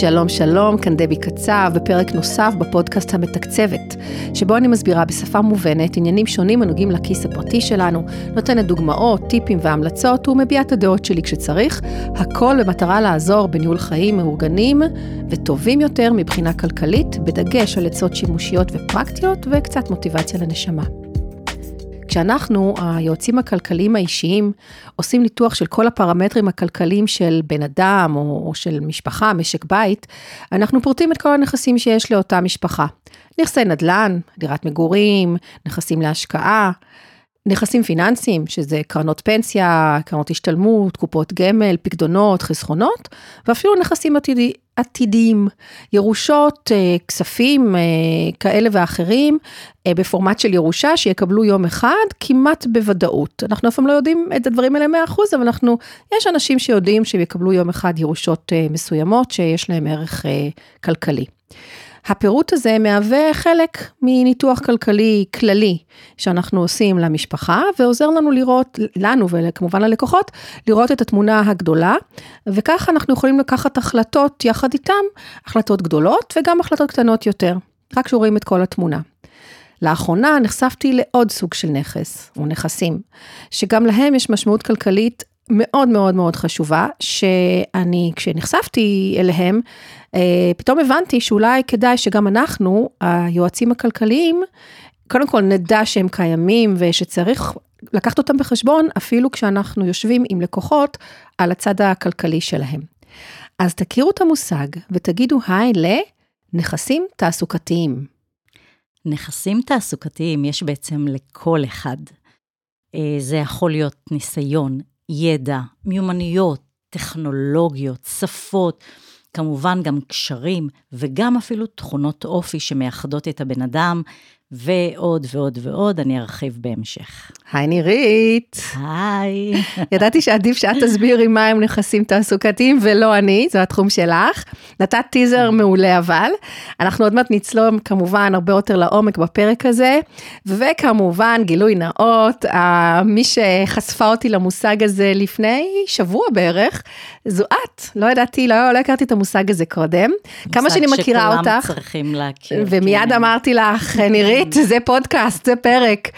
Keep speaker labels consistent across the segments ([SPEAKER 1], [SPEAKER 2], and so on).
[SPEAKER 1] שלום שלום, כאן דבי קצב, בפרק נוסף בפודקאסט המתקצבת, שבו אני מסבירה בשפה מובנת עניינים שונים הנוגעים לכיס הפרטי שלנו, נותנת דוגמאות, טיפים והמלצות ומביעה את הדעות שלי כשצריך, הכל במטרה לעזור בניהול חיים מאורגנים וטובים יותר מבחינה כלכלית, בדגש על עצות שימושיות ופרקטיות וקצת מוטיבציה לנשמה. כשאנחנו, היועצים הכלכליים האישיים, עושים ניתוח של כל הפרמטרים הכלכליים של בן אדם או, או של משפחה, משק בית, אנחנו פורטים את כל הנכסים שיש לאותה משפחה. נכסי נדל"ן, דירת מגורים, נכסים להשקעה, נכסים פיננסיים, שזה קרנות פנסיה, קרנות השתלמות, קופות גמל, פקדונות, חסכונות, ואפילו נכסים עתידי, עתידיים, ירושות, אה, כספים אה, כאלה ואחרים, אה, בפורמט של ירושה, שיקבלו יום אחד, כמעט בוודאות. אנחנו אף פעם לא יודעים את הדברים האלה 100%, אבל אנחנו, יש אנשים שיודעים שהם יקבלו יום אחד ירושות מסוימות, שיש להם ערך כלכלי. הפירוט הזה מהווה חלק מניתוח כלכלי כללי שאנחנו עושים למשפחה, ועוזר לנו לראות, לנו וכמובן ללקוחות, לראות את התמונה הגדולה, וככה אנחנו יכולים לקחת החלטות יחד איתם, החלטות גדולות וגם החלטות קטנות יותר, רק כשרואים את כל התמונה. לאחרונה נחשפתי לעוד סוג של נכס, או נכסים, שגם להם יש משמעות כלכלית מאוד מאוד מאוד חשובה, שאני, כשנחשפתי אליהם, אה, פתאום הבנתי שאולי כדאי שגם אנחנו, היועצים הכלכליים, קודם כל נדע שהם קיימים ושצריך לקחת אותם בחשבון, אפילו כשאנחנו יושבים עם לקוחות על הצד הכלכלי שלהם. אז תכירו את המושג ותגידו היי לנכסים תעסוקתיים.
[SPEAKER 2] נכסים תעסוקתיים יש בעצם לכל אחד. אה, זה יכול להיות ניסיון, ידע, מיומנויות, טכנולוגיות, שפות, כמובן גם קשרים וגם אפילו תכונות אופי שמייחדות את הבן אדם, ועוד ועוד ועוד, אני ארחיב בהמשך.
[SPEAKER 1] היי נירית.
[SPEAKER 2] היי.
[SPEAKER 1] ידעתי שעדיף שאת תסבירי מה הם נכסים תעסוקתיים ולא אני, זה התחום שלך. נתת טיזר מעולה אבל. אנחנו עוד מעט נצלום כמובן הרבה יותר לעומק בפרק הזה, וכמובן גילוי נאות, מי שחשפה אותי למושג הזה לפני שבוע בערך, זו את. לא ידעתי, לא, לא הכרתי את המושג הזה קודם. כמה שאני מכירה אותך.
[SPEAKER 2] מושג שכולם צריכים להכיר.
[SPEAKER 1] ומיד כן. אמרתי לך, נירית, זה פודקאסט, זה פרק.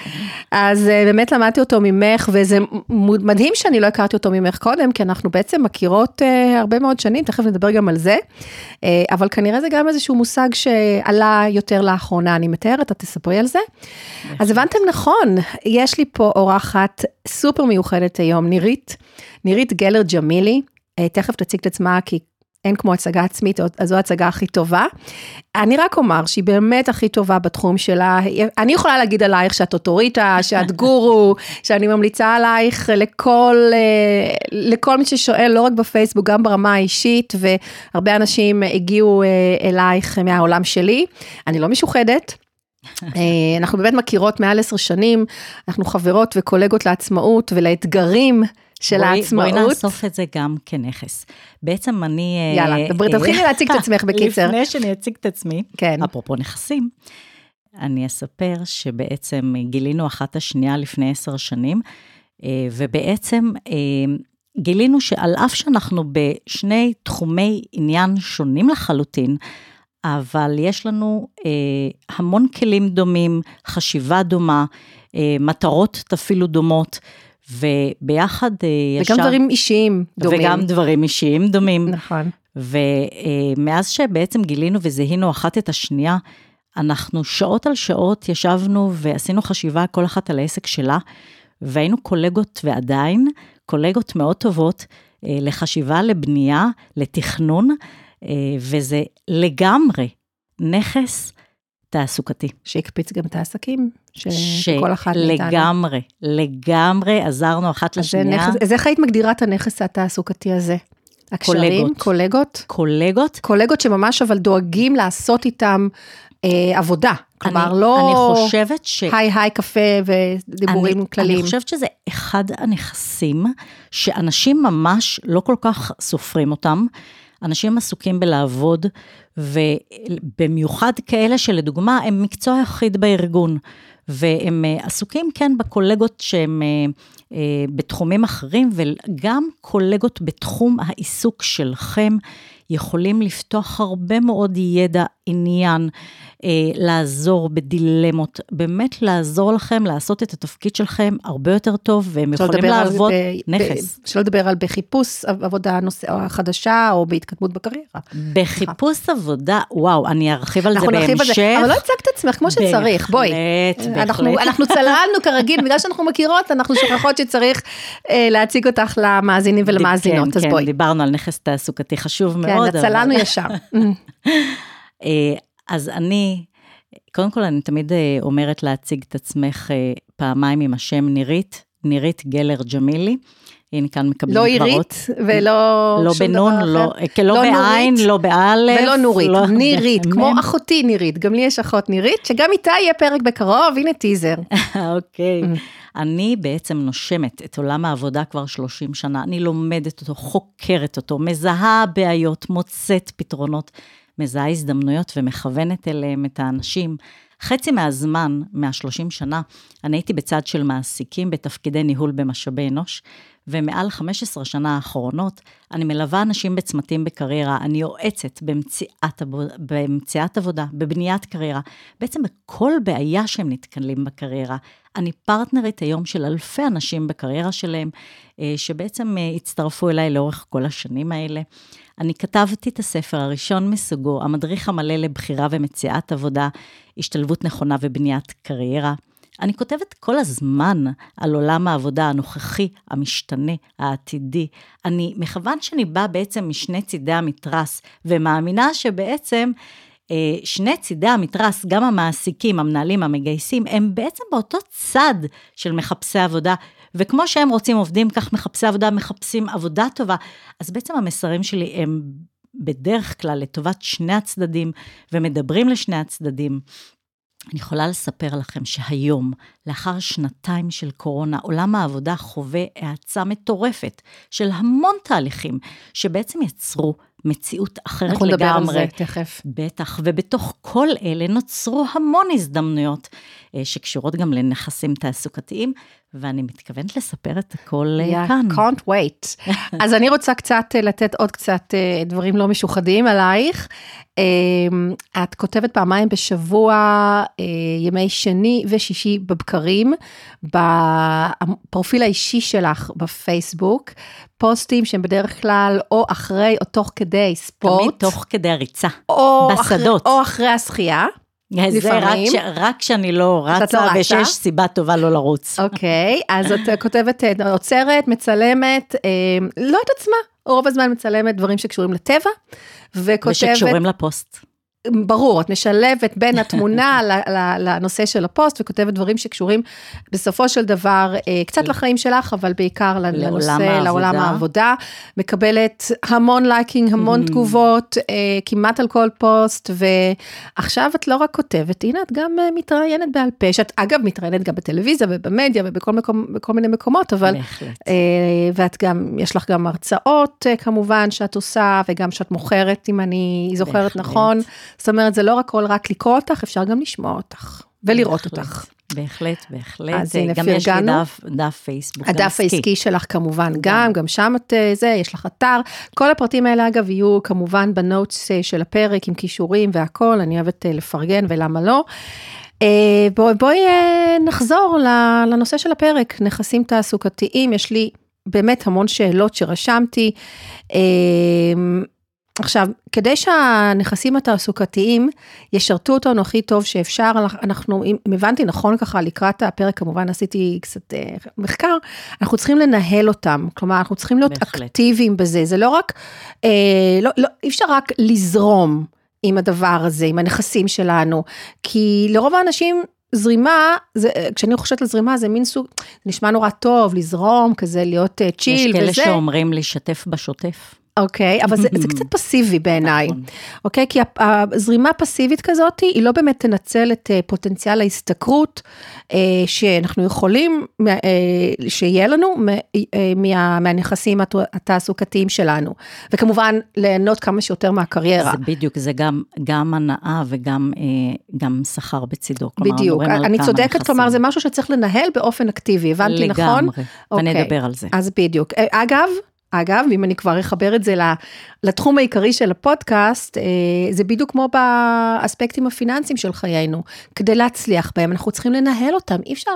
[SPEAKER 1] אז אה, באמת למדתי אותו ממך, וזה מדהים שאני לא הכרתי אותו ממך קודם, כי אנחנו בעצם מכירות uh, הרבה מאוד שנים, תכף נדבר גם על זה. Uh, אבל כנראה זה גם איזשהו מושג שעלה יותר לאחרונה, אני מתארת, את תספרי על זה. אז הבנתם נכון, יש לי פה אורחת סופר מיוחדת היום, נירית, נירית גלר ג'מילי. תכף תציג את עצמה, כי אין כמו הצגה עצמית, אז זו ההצגה הכי טובה. אני רק אומר שהיא באמת הכי טובה בתחום שלה. אני יכולה להגיד עלייך שאת אוטוריטה, שאת גורו, שאני ממליצה עלייך לכל, אה, לכל מי ששואל, לא רק בפייסבוק, גם ברמה האישית, והרבה אנשים הגיעו אה, אלייך מהעולם שלי. אני לא משוחדת. אה, אנחנו באמת מכירות מעל עשר שנים, אנחנו חברות וקולגות לעצמאות ולאתגרים של בואי, העצמאות.
[SPEAKER 2] בואי נאסוף את זה גם כנכס. בעצם אני...
[SPEAKER 1] אה, יאללה, דברי, אה, תתחילי להציג את עצמך בקיצר.
[SPEAKER 2] לפני שאני אציג את עצמי, כן. אפרופו נכסים, אני אספר שבעצם גילינו אחת השנייה לפני עשר שנים, אה, ובעצם גילינו שעל אף שאנחנו בשני תחומי עניין שונים לחלוטין, אבל יש לנו המון כלים דומים, חשיבה דומה, מטרות אפילו דומות. וביחד
[SPEAKER 1] ישר... וגם דברים אישיים דומים.
[SPEAKER 2] וגם דברים אישיים דומים.
[SPEAKER 1] נכון.
[SPEAKER 2] ומאז שבעצם גילינו וזיהינו אחת את השנייה, אנחנו שעות על שעות ישבנו ועשינו חשיבה כל אחת על העסק שלה, והיינו קולגות ועדיין קולגות מאוד טובות אה, לחשיבה, לבנייה, לתכנון, אה, וזה לגמרי נכס תעסוקתי.
[SPEAKER 1] שהקפיץ גם את העסקים, שכל אחת מאיתנו.
[SPEAKER 2] לגמרי, לגמרי עזרנו אחת לשנייה.
[SPEAKER 1] אז איך היית מגדירה את הנכס התעסוקתי הזה? הקשרים, קולגות. קולגות?
[SPEAKER 2] קולגות.
[SPEAKER 1] קולגות שממש אבל דואגים לעשות איתם אה, עבודה. כלומר,
[SPEAKER 2] אני,
[SPEAKER 1] לא...
[SPEAKER 2] אני חושבת ש...
[SPEAKER 1] היי היי קפה ודיבורים
[SPEAKER 2] אני,
[SPEAKER 1] כלליים.
[SPEAKER 2] אני חושבת שזה אחד הנכסים שאנשים ממש לא כל כך סופרים אותם. אנשים עסוקים בלעבוד, ובמיוחד כאלה שלדוגמה הם מקצוע יחיד בארגון, והם אה, עסוקים כן בקולגות שהם אה, אה, בתחומים אחרים, וגם קולגות בתחום העיסוק שלכם. יכולים לפתוח הרבה מאוד ידע, עניין, לעזור בדילמות, באמת לעזור לכם לעשות את התפקיד שלכם הרבה יותר טוב, והם יכולים להוות נכס.
[SPEAKER 1] שלא לדבר על בחיפוש עבודה נושא, חדשה, או בהתקדמות בקריירה.
[SPEAKER 2] בחיפוש עבודה, וואו, אני ארחיב על זה בהמשך. זה,
[SPEAKER 1] אבל לא הצגת עצמך כמו שצריך, בואי. בהחלט, בהחלט. אנחנו צללנו כרגיל, בגלל שאנחנו מכירות, אנחנו שוכחות שצריך אה, להציג אותך למאזינים ולמאזינות,
[SPEAKER 2] כן,
[SPEAKER 1] אז
[SPEAKER 2] כן,
[SPEAKER 1] בואי.
[SPEAKER 2] כן, דיברנו על נכס תעסוקתי חשוב כן, מאוד.
[SPEAKER 1] כן, צללנו ישר.
[SPEAKER 2] אה, אז אני, קודם כל אני תמיד אה, אומרת להציג את עצמך אה, פעמיים עם השם נירית, נירית גלר ג'מילי. הנה כאן מקבלים
[SPEAKER 1] לא עירית ולא
[SPEAKER 2] לא
[SPEAKER 1] שום
[SPEAKER 2] בנון,
[SPEAKER 1] דבר
[SPEAKER 2] לא,
[SPEAKER 1] אחר.
[SPEAKER 2] לא, לא בעין, לא באלף.
[SPEAKER 1] ולא נורית,
[SPEAKER 2] לא,
[SPEAKER 1] נירית, כמו אחותי נירית, גם לי יש אחות נירית, שגם איתה יהיה פרק בקרוב, הנה טיזר.
[SPEAKER 2] אוקיי. אני בעצם נושמת את עולם העבודה כבר 30 שנה, אני לומדת אותו, חוקרת אותו, מזהה בעיות, מוצאת פתרונות, מזהה הזדמנויות ומכוונת אליהם את האנשים. חצי מהזמן, מה-30 שנה, אני הייתי בצד של מעסיקים בתפקידי ניהול במשאבי אנוש, ומעל 15 שנה האחרונות, אני מלווה אנשים בצמתים בקריירה, אני יועצת במציאת, במציאת עבודה, בבניית קריירה, בעצם בכל בעיה שהם נתקלים בקריירה. אני פרטנרית היום של אלפי אנשים בקריירה שלהם, אה, שבעצם אה, הצטרפו אליי לאורך כל השנים האלה. אני כתבתי את הספר הראשון מסוגו, המדריך המלא לבחירה ומציאת עבודה, השתלבות נכונה ובניית קריירה. אני כותבת כל הזמן על עולם העבודה הנוכחי, המשתנה, העתידי. אני, מכיוון שאני באה בעצם משני צידי המתרס, ומאמינה שבעצם אה, שני צידי המתרס, גם המעסיקים, המנהלים, המגייסים, הם בעצם באותו צד של מחפשי עבודה. וכמו שהם רוצים עובדים, כך מחפשי עבודה מחפשים עבודה טובה. אז בעצם המסרים שלי הם בדרך כלל לטובת שני הצדדים, ומדברים לשני הצדדים. אני יכולה לספר לכם שהיום, לאחר שנתיים של קורונה, עולם העבודה חווה האצה מטורפת של המון תהליכים, שבעצם יצרו מציאות אחרת
[SPEAKER 1] אנחנו
[SPEAKER 2] לגמרי.
[SPEAKER 1] אנחנו נדבר על זה תכף.
[SPEAKER 2] בטח, ובתוך כל אלה נוצרו המון הזדמנויות אה, שקשורות גם לנכסים תעסוקתיים, ואני מתכוונת לספר את הכל yeah, כאן.
[SPEAKER 1] can't wait. אז אני רוצה קצת אה, לתת עוד קצת אה, דברים לא משוחדים עלייך. את כותבת פעמיים בשבוע, ימי שני ושישי בבקרים, בפרופיל האישי שלך בפייסבוק, פוסטים שהם בדרך כלל או אחרי או תוך כדי ספורט.
[SPEAKER 2] תמיד תוך כדי הריצה, או בשדות.
[SPEAKER 1] אחרי, או אחרי השחייה.
[SPEAKER 2] זה רק, ש, רק כשאני לא רצה, לא ושיש סיבה טובה לא לרוץ.
[SPEAKER 1] אוקיי, אז את כותבת, עוצרת, מצלמת, לא את עצמה, רוב הזמן מצלמת דברים שקשורים לטבע, וכותבת...
[SPEAKER 2] ושקשורים לפוסט.
[SPEAKER 1] ברור, את משלבת בין התמונה לנושא של הפוסט וכותבת דברים שקשורים בסופו של דבר אה, קצת לחיים שלך, אבל בעיקר לנושא, לעולם העבודה. מקבלת המון לייקים, המון mm. תגובות, אה, כמעט על כל פוסט, ועכשיו את לא רק כותבת, הנה את גם אה, מתראיינת בעל פה, שאת אגב מתראיינת גם בטלוויזיה ובמדיה ובכל מקום, מיני מקומות, אבל... בהחלט. ואת גם, יש לך גם הרצאות כמובן שאת עושה, וגם שאת מוכרת, אם אני זוכרת. נכון. זאת אומרת, זה לא הכל רק לקרוא אותך, אפשר גם לשמוע אותך ולראות
[SPEAKER 2] בהחלט,
[SPEAKER 1] אותך.
[SPEAKER 2] בהחלט, בהחלט.
[SPEAKER 1] אז הנה
[SPEAKER 2] גם יש לי דף, דף פייסבוק
[SPEAKER 1] הדף העסקי שלך כמובן גם, גם שם את אה, זה, יש לך אתר. כל הפרטים האלה אגב יהיו כמובן בנוטס אה, של הפרק עם כישורים והכל, אני אוהבת אה, לפרגן ולמה לא. בואי בוא, נחזור לנושא של הפרק, נכסים תעסוקתיים, יש לי באמת המון שאלות שרשמתי. עכשיו, כדי שהנכסים התעסוקתיים ישרתו אותנו הכי טוב שאפשר, אנחנו, אם הבנתי נכון ככה, לקראת הפרק, כמובן עשיתי קצת אה, מחקר, אנחנו צריכים לנהל אותם, כלומר, אנחנו צריכים להיות בהחלט. אקטיביים בזה, זה לא רק, אה, לא, לא, אי אפשר רק לזרום עם הדבר הזה, עם הנכסים שלנו, כי לרוב האנשים, זרימה, זה, כשאני חושבת על זרימה, זה מין סוג, נשמע נורא טוב, לזרום, כזה להיות צ'יל
[SPEAKER 2] וזה.
[SPEAKER 1] יש
[SPEAKER 2] כאלה שאומרים לשתף בשוטף.
[SPEAKER 1] אוקיי, okay, אבל זה, זה קצת פסיבי בעיניי, נכון. אוקיי? Okay, כי הזרימה פסיבית כזאת, היא לא באמת תנצל את אה, פוטנציאל ההשתכרות אה, שאנחנו יכולים, אה, שיהיה לנו מה, מהנכסים התעסוקתיים שלנו. וכמובן, ליהנות כמה שיותר מהקריירה.
[SPEAKER 2] זה בדיוק, זה גם, גם הנאה וגם גם שכר בצידו.
[SPEAKER 1] בדיוק, אני צודקת, כלומר, זה משהו שצריך לנהל באופן אקטיבי, הבנתי
[SPEAKER 2] לגמרי,
[SPEAKER 1] נכון?
[SPEAKER 2] לגמרי, ונדבר okay. על זה.
[SPEAKER 1] אז בדיוק. אגב, אגב, אם אני כבר אחבר את זה לתחום העיקרי של הפודקאסט, אה, זה בדיוק כמו באספקטים הפיננסיים של חיינו. כדי להצליח בהם, אנחנו צריכים לנהל אותם, אי אפשר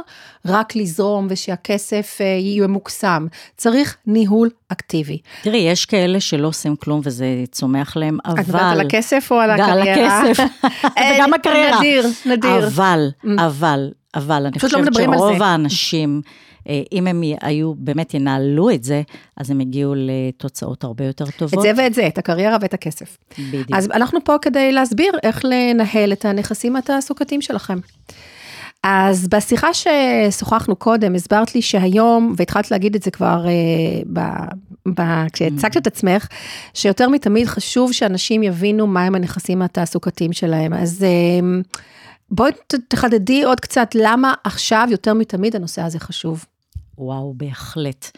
[SPEAKER 1] רק לזרום ושהכסף אה, יהיה מוקסם, צריך ניהול אקטיבי.
[SPEAKER 2] תראי, יש כאלה שלא עושים כלום וזה צומח להם, אבל... את מדברת
[SPEAKER 1] על הכסף או על הקריירה?
[SPEAKER 2] על הכסף, וגם הקריירה.
[SPEAKER 1] נדיר, נדיר.
[SPEAKER 2] אבל, mm. אבל, אבל, אני
[SPEAKER 1] לא
[SPEAKER 2] חושבת שרוב האנשים... אה, אם הם היו, באמת ינהלו את זה, אז הם הגיעו לתוצאות הרבה יותר טובות.
[SPEAKER 1] את זה ואת זה, את הקריירה ואת הכסף.
[SPEAKER 2] בדיוק.
[SPEAKER 1] אז אנחנו פה כדי להסביר איך לנהל את הנכסים התעסוקתיים שלכם. אז בשיחה ששוחחנו קודם, הסברת לי שהיום, והתחלת להגיד את זה כבר אה, ב, ב, כשהצגת את עצמך, שיותר מתמיד חשוב שאנשים יבינו מהם הנכסים התעסוקתיים שלהם. אז אה, בואי תחדדי עוד קצת למה עכשיו יותר מתמיד הנושא הזה חשוב.
[SPEAKER 2] וואו, בהחלט.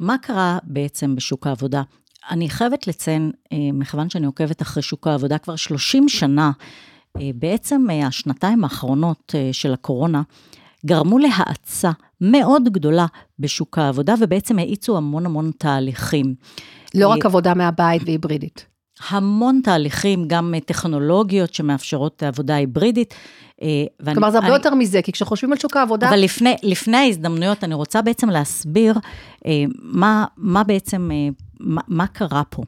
[SPEAKER 2] מה קרה בעצם בשוק העבודה? אני חייבת לציין, אה, מכיוון שאני עוקבת אחרי שוק העבודה כבר 30 שנה, אה, בעצם אה, השנתיים האחרונות של הקורונה גרמו להאצה מאוד גדולה בשוק העבודה, ובעצם האיצו המון המון תהליכים.
[SPEAKER 1] לא רק עבודה מהבית והיברידית.
[SPEAKER 2] המון תהליכים, גם טכנולוגיות שמאפשרות עבודה היברידית.
[SPEAKER 1] אה, ואני, כלומר, זה הרבה אני, יותר מזה, כי כשחושבים על שוק העבודה...
[SPEAKER 2] אבל לפני, לפני ההזדמנויות, אני רוצה בעצם להסביר אה, מה, מה בעצם, אה, מה, מה קרה פה.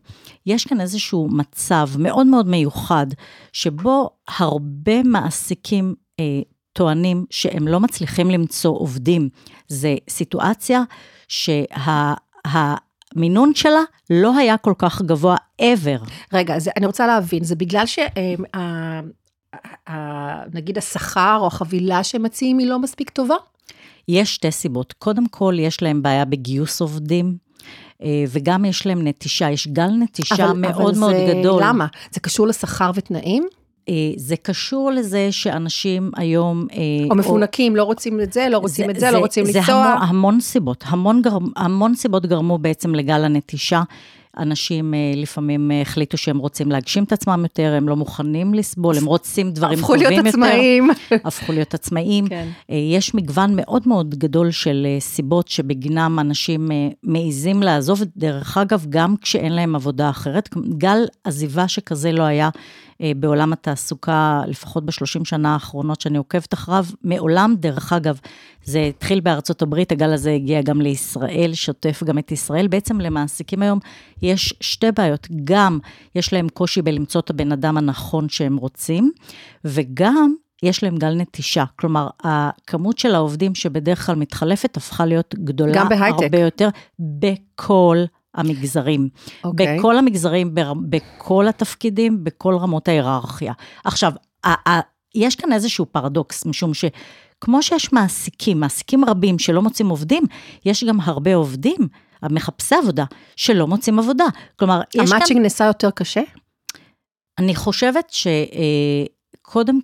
[SPEAKER 2] יש כאן איזשהו מצב מאוד מאוד מיוחד, שבו הרבה מעסיקים אה, טוענים שהם לא מצליחים למצוא עובדים. זה סיטואציה שה... המינון שלה לא היה כל כך גבוה ever.
[SPEAKER 1] רגע, זה, אני רוצה להבין, זה בגלל ש... נגיד השכר או החבילה שהם מציעים היא לא מספיק טובה?
[SPEAKER 2] יש שתי סיבות. קודם כל, יש להם בעיה בגיוס עובדים. אה, וגם יש להם נטישה, יש גל נטישה אבל, מאוד אבל מאוד
[SPEAKER 1] זה,
[SPEAKER 2] גדול.
[SPEAKER 1] למה? זה קשור לשכר ותנאים?
[SPEAKER 2] אה, זה קשור לזה שאנשים היום... אה,
[SPEAKER 1] או מפונקים, או, לא רוצים את זה, לא רוצים זה, את זה, זה, לא רוצים לנסוע. זה המון,
[SPEAKER 2] המון סיבות, המון, גר, המון סיבות גרמו בעצם לגל הנטישה. אנשים אה, לפעמים החליטו שהם רוצים להגשים את עצמם יותר, הם לא מוכנים לסבול, הם רוצים דברים טובים יותר.
[SPEAKER 1] הפכו להיות עצמאים.
[SPEAKER 2] הפכו להיות עצמאים. כן. יש מגוון מאוד מאוד גדול של סיבות שבגינם אנשים מעיזים לעזוב, דרך אגב, גם כשאין להם עבודה אחרת. גל עזיבה שכזה לא היה אה, בעולם התעסוקה, לפחות בשלושים שנה האחרונות שאני עוקבת אחריו, מעולם, דרך אגב, זה התחיל בארצות הברית, הגל הזה הגיע גם לישראל, שוטף גם את ישראל. בעצם למעסיקים היום יש שתי בעיות, גם יש להם קושי בלמצוא את הבן אדם הנכון שהם רוצים, וגם יש להם גל נטישה. כלומר, הכמות של העובדים שבדרך כלל מתחלפת הפכה להיות גדולה הרבה יותר בכל המגזרים. Okay. אוקיי. בכל המגזרים, בכל התפקידים, בכל רמות ההיררכיה. עכשיו, יש כאן איזשהו פרדוקס, משום שכמו שיש מעסיקים, מעסיקים רבים שלא מוצאים עובדים, יש גם הרבה עובדים, מחפשי עבודה, שלא מוצאים עבודה. כלומר, יש
[SPEAKER 1] כאן... המאצ'ינג נעשה יותר קשה?
[SPEAKER 2] אני חושבת ש... אה, קודם,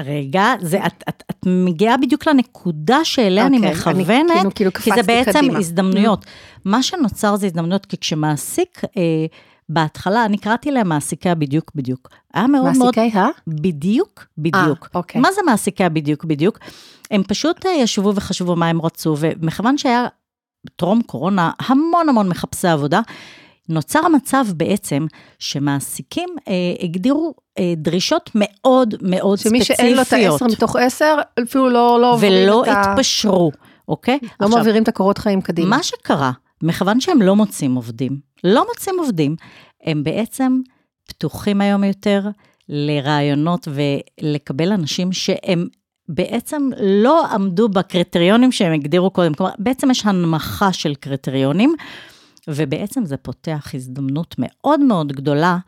[SPEAKER 2] רגע, זה, את, את, את מגיעה בדיוק לנקודה שאליה okay, אני אוקיי, מכוונת, אני, כאילו, כאילו כי זה בעצם קדימה. הזדמנויות. Mm-hmm. מה שנוצר זה הזדמנויות, כי כשמעסיק, אה, בהתחלה, אני קראתי להם מעסיקי הבדיוק בדיוק. היה מאוד
[SPEAKER 1] מעסיקי מאוד... מעסיקי ה?
[SPEAKER 2] בדיוק, בדיוק. 아, אוקיי. מה זה מעסיקי הבדיוק בדיוק? הם פשוט אה, ישבו וחשבו מה הם רצו, ומכיוון שהיה טרום קורונה המון המון מחפשי עבודה, נוצר המצב בעצם שמעסיקים אה, הגדירו אה, דרישות מאוד מאוד
[SPEAKER 1] שמי
[SPEAKER 2] ספציפיות.
[SPEAKER 1] שמי שאין לו את העשר מתוך עשר, אפילו לא, לא
[SPEAKER 2] עוברים את ה... ולא התפשרו, אוקיי?
[SPEAKER 1] לא עכשיו, מעבירים את הקורות חיים קדימה.
[SPEAKER 2] מה שקרה, מכיוון שהם לא מוצאים עובדים, לא מוצאים עובדים, הם בעצם פתוחים היום יותר לרעיונות ולקבל אנשים שהם בעצם לא עמדו בקריטריונים שהם הגדירו קודם. כלומר, בעצם יש הנמכה של קריטריונים. ובעצם זה פותח הזדמנות מאוד מאוד גדולה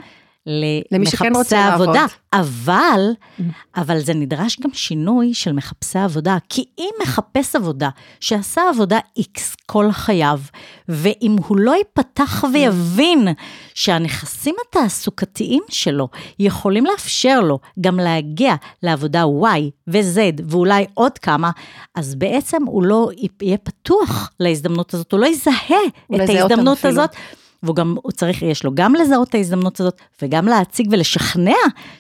[SPEAKER 2] למחפשי עבודה. לעבוד. אבל, mm. אבל זה נדרש גם שינוי של מחפשי עבודה. כי אם מחפש עבודה שעשה עבודה X כל חייו, ואם הוא לא ייפתח ויבין שהנכסים התעסוקתיים שלו יכולים לאפשר לו גם להגיע לעבודה Y ו-Z ואולי עוד כמה, אז בעצם הוא לא יהיה פתוח להזדמנות הזאת, הוא לא יזהה את ההזדמנות הזאת. אפילו. והוא גם, הוא צריך, יש לו גם לזהות את ההזדמנות הזאת, וגם להציג ולשכנע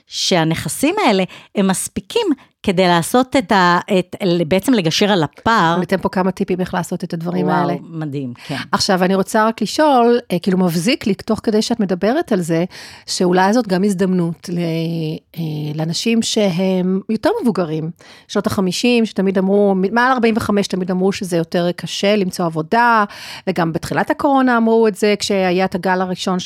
[SPEAKER 2] שהנכסים האלה הם מספיקים כדי לעשות את ה... את, בעצם לגשר על הפער.
[SPEAKER 1] ניתן פה כמה טיפים איך לעשות את הדברים
[SPEAKER 2] וואו,
[SPEAKER 1] האלה.
[SPEAKER 2] וואו, מדהים, כן.
[SPEAKER 1] עכשיו, אני רוצה רק לשאול, אה, כאילו מבזיק לי, תוך כדי שאת מדברת על זה, שאולי זאת גם הזדמנות אה, לאנשים שהם יותר מבוגרים, שנות ה-50, שתמיד אמרו, מעל 45 תמיד אמרו שזה יותר קשה למצוא עבודה, וגם בתחילת הקורונה אמרו את זה, כשהיה את הגל הראשון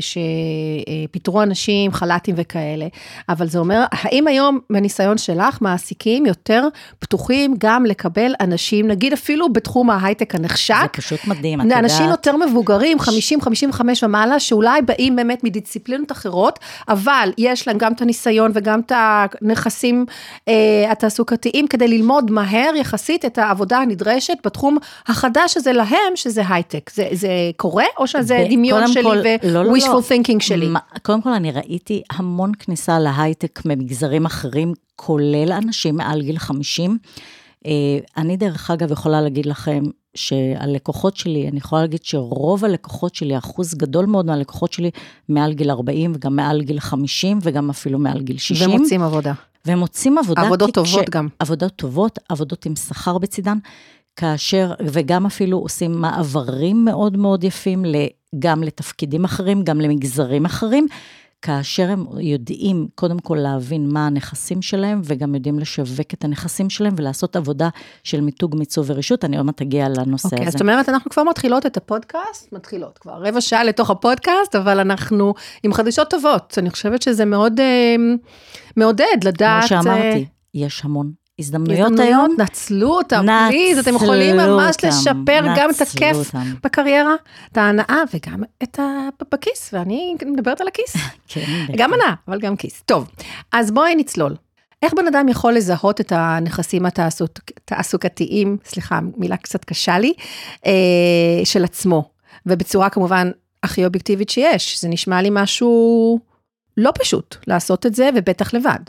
[SPEAKER 1] שפיטרו אנשים, חל"תים וכאלה. אבל זה אומר, האם היום, מניסיון שלך, מעסיקים יותר פתוחים גם לקבל אנשים, נגיד אפילו בתחום ההייטק הנחשק? זה
[SPEAKER 2] פשוט מדהים, את יודעת.
[SPEAKER 1] אנשים יותר מבוגרים, 50, 55 ומעלה, שאולי באים באמת מדיסציפלינות אחרות, אבל יש להם גם את הניסיון וגם את הנכסים אה, התעסוקתיים, כדי ללמוד מהר יחסית את העבודה הנדרשת בתחום החדש הזה להם, שזה הייטק. זה, זה קורה, או שזה דמיון שלי ו-wishful לא, לא, לא. thinking שלי? מה,
[SPEAKER 2] קודם כל, אני ראיתי המון כניסה להייטק ממגזרים אחרים, כולל אנשים מעל גיל 50. אה, אני דרך אגב יכולה להגיד לכם שהלקוחות שלי, אני יכולה להגיד שרוב הלקוחות שלי, אחוז גדול מאוד מהלקוחות שלי, מעל גיל 40 וגם מעל גיל 50 וגם אפילו מעל גיל 60.
[SPEAKER 1] ומוצאים עבודה.
[SPEAKER 2] ומוצאים עבודה.
[SPEAKER 1] עבודות טובות כש... גם.
[SPEAKER 2] עבודות טובות, עבודות עם שכר בצידן, כאשר, וגם אפילו עושים מעברים מאוד מאוד יפים גם לתפקידים אחרים, גם למגזרים אחרים. כאשר הם יודעים קודם כל להבין מה הנכסים שלהם, וגם יודעים לשווק את הנכסים שלהם ולעשות עבודה של מיתוג, מיצוב ורישות, אני עוד מעט אגיע לנושא okay,
[SPEAKER 1] אוקיי,
[SPEAKER 2] הזה.
[SPEAKER 1] זאת אומרת, אנחנו כבר מתחילות את הפודקאסט, מתחילות כבר רבע שעה לתוך הפודקאסט, אבל אנחנו עם חדשות טובות. אני חושבת שזה מאוד uh, מעודד לדעת...
[SPEAKER 2] כמו שאמרתי, uh, יש המון הזדמנויות היום.
[SPEAKER 1] נצלו אותם, פליז, אתם יכולים ממש לשפר גם את הכיף אותם. בקריירה, את ההנאה וגם את ה... בכיס, ואני מדברת על הכיס.
[SPEAKER 2] כן.
[SPEAKER 1] גם הנאה, אבל גם כיס. טוב, אז בואי נצלול. איך בן אדם יכול לזהות את הנכסים התעסוקתיים, סליחה, מילה קצת קשה לי, אה, של עצמו, ובצורה כמובן הכי אובייקטיבית שיש. זה נשמע לי משהו לא פשוט לעשות את זה, ובטח לבד.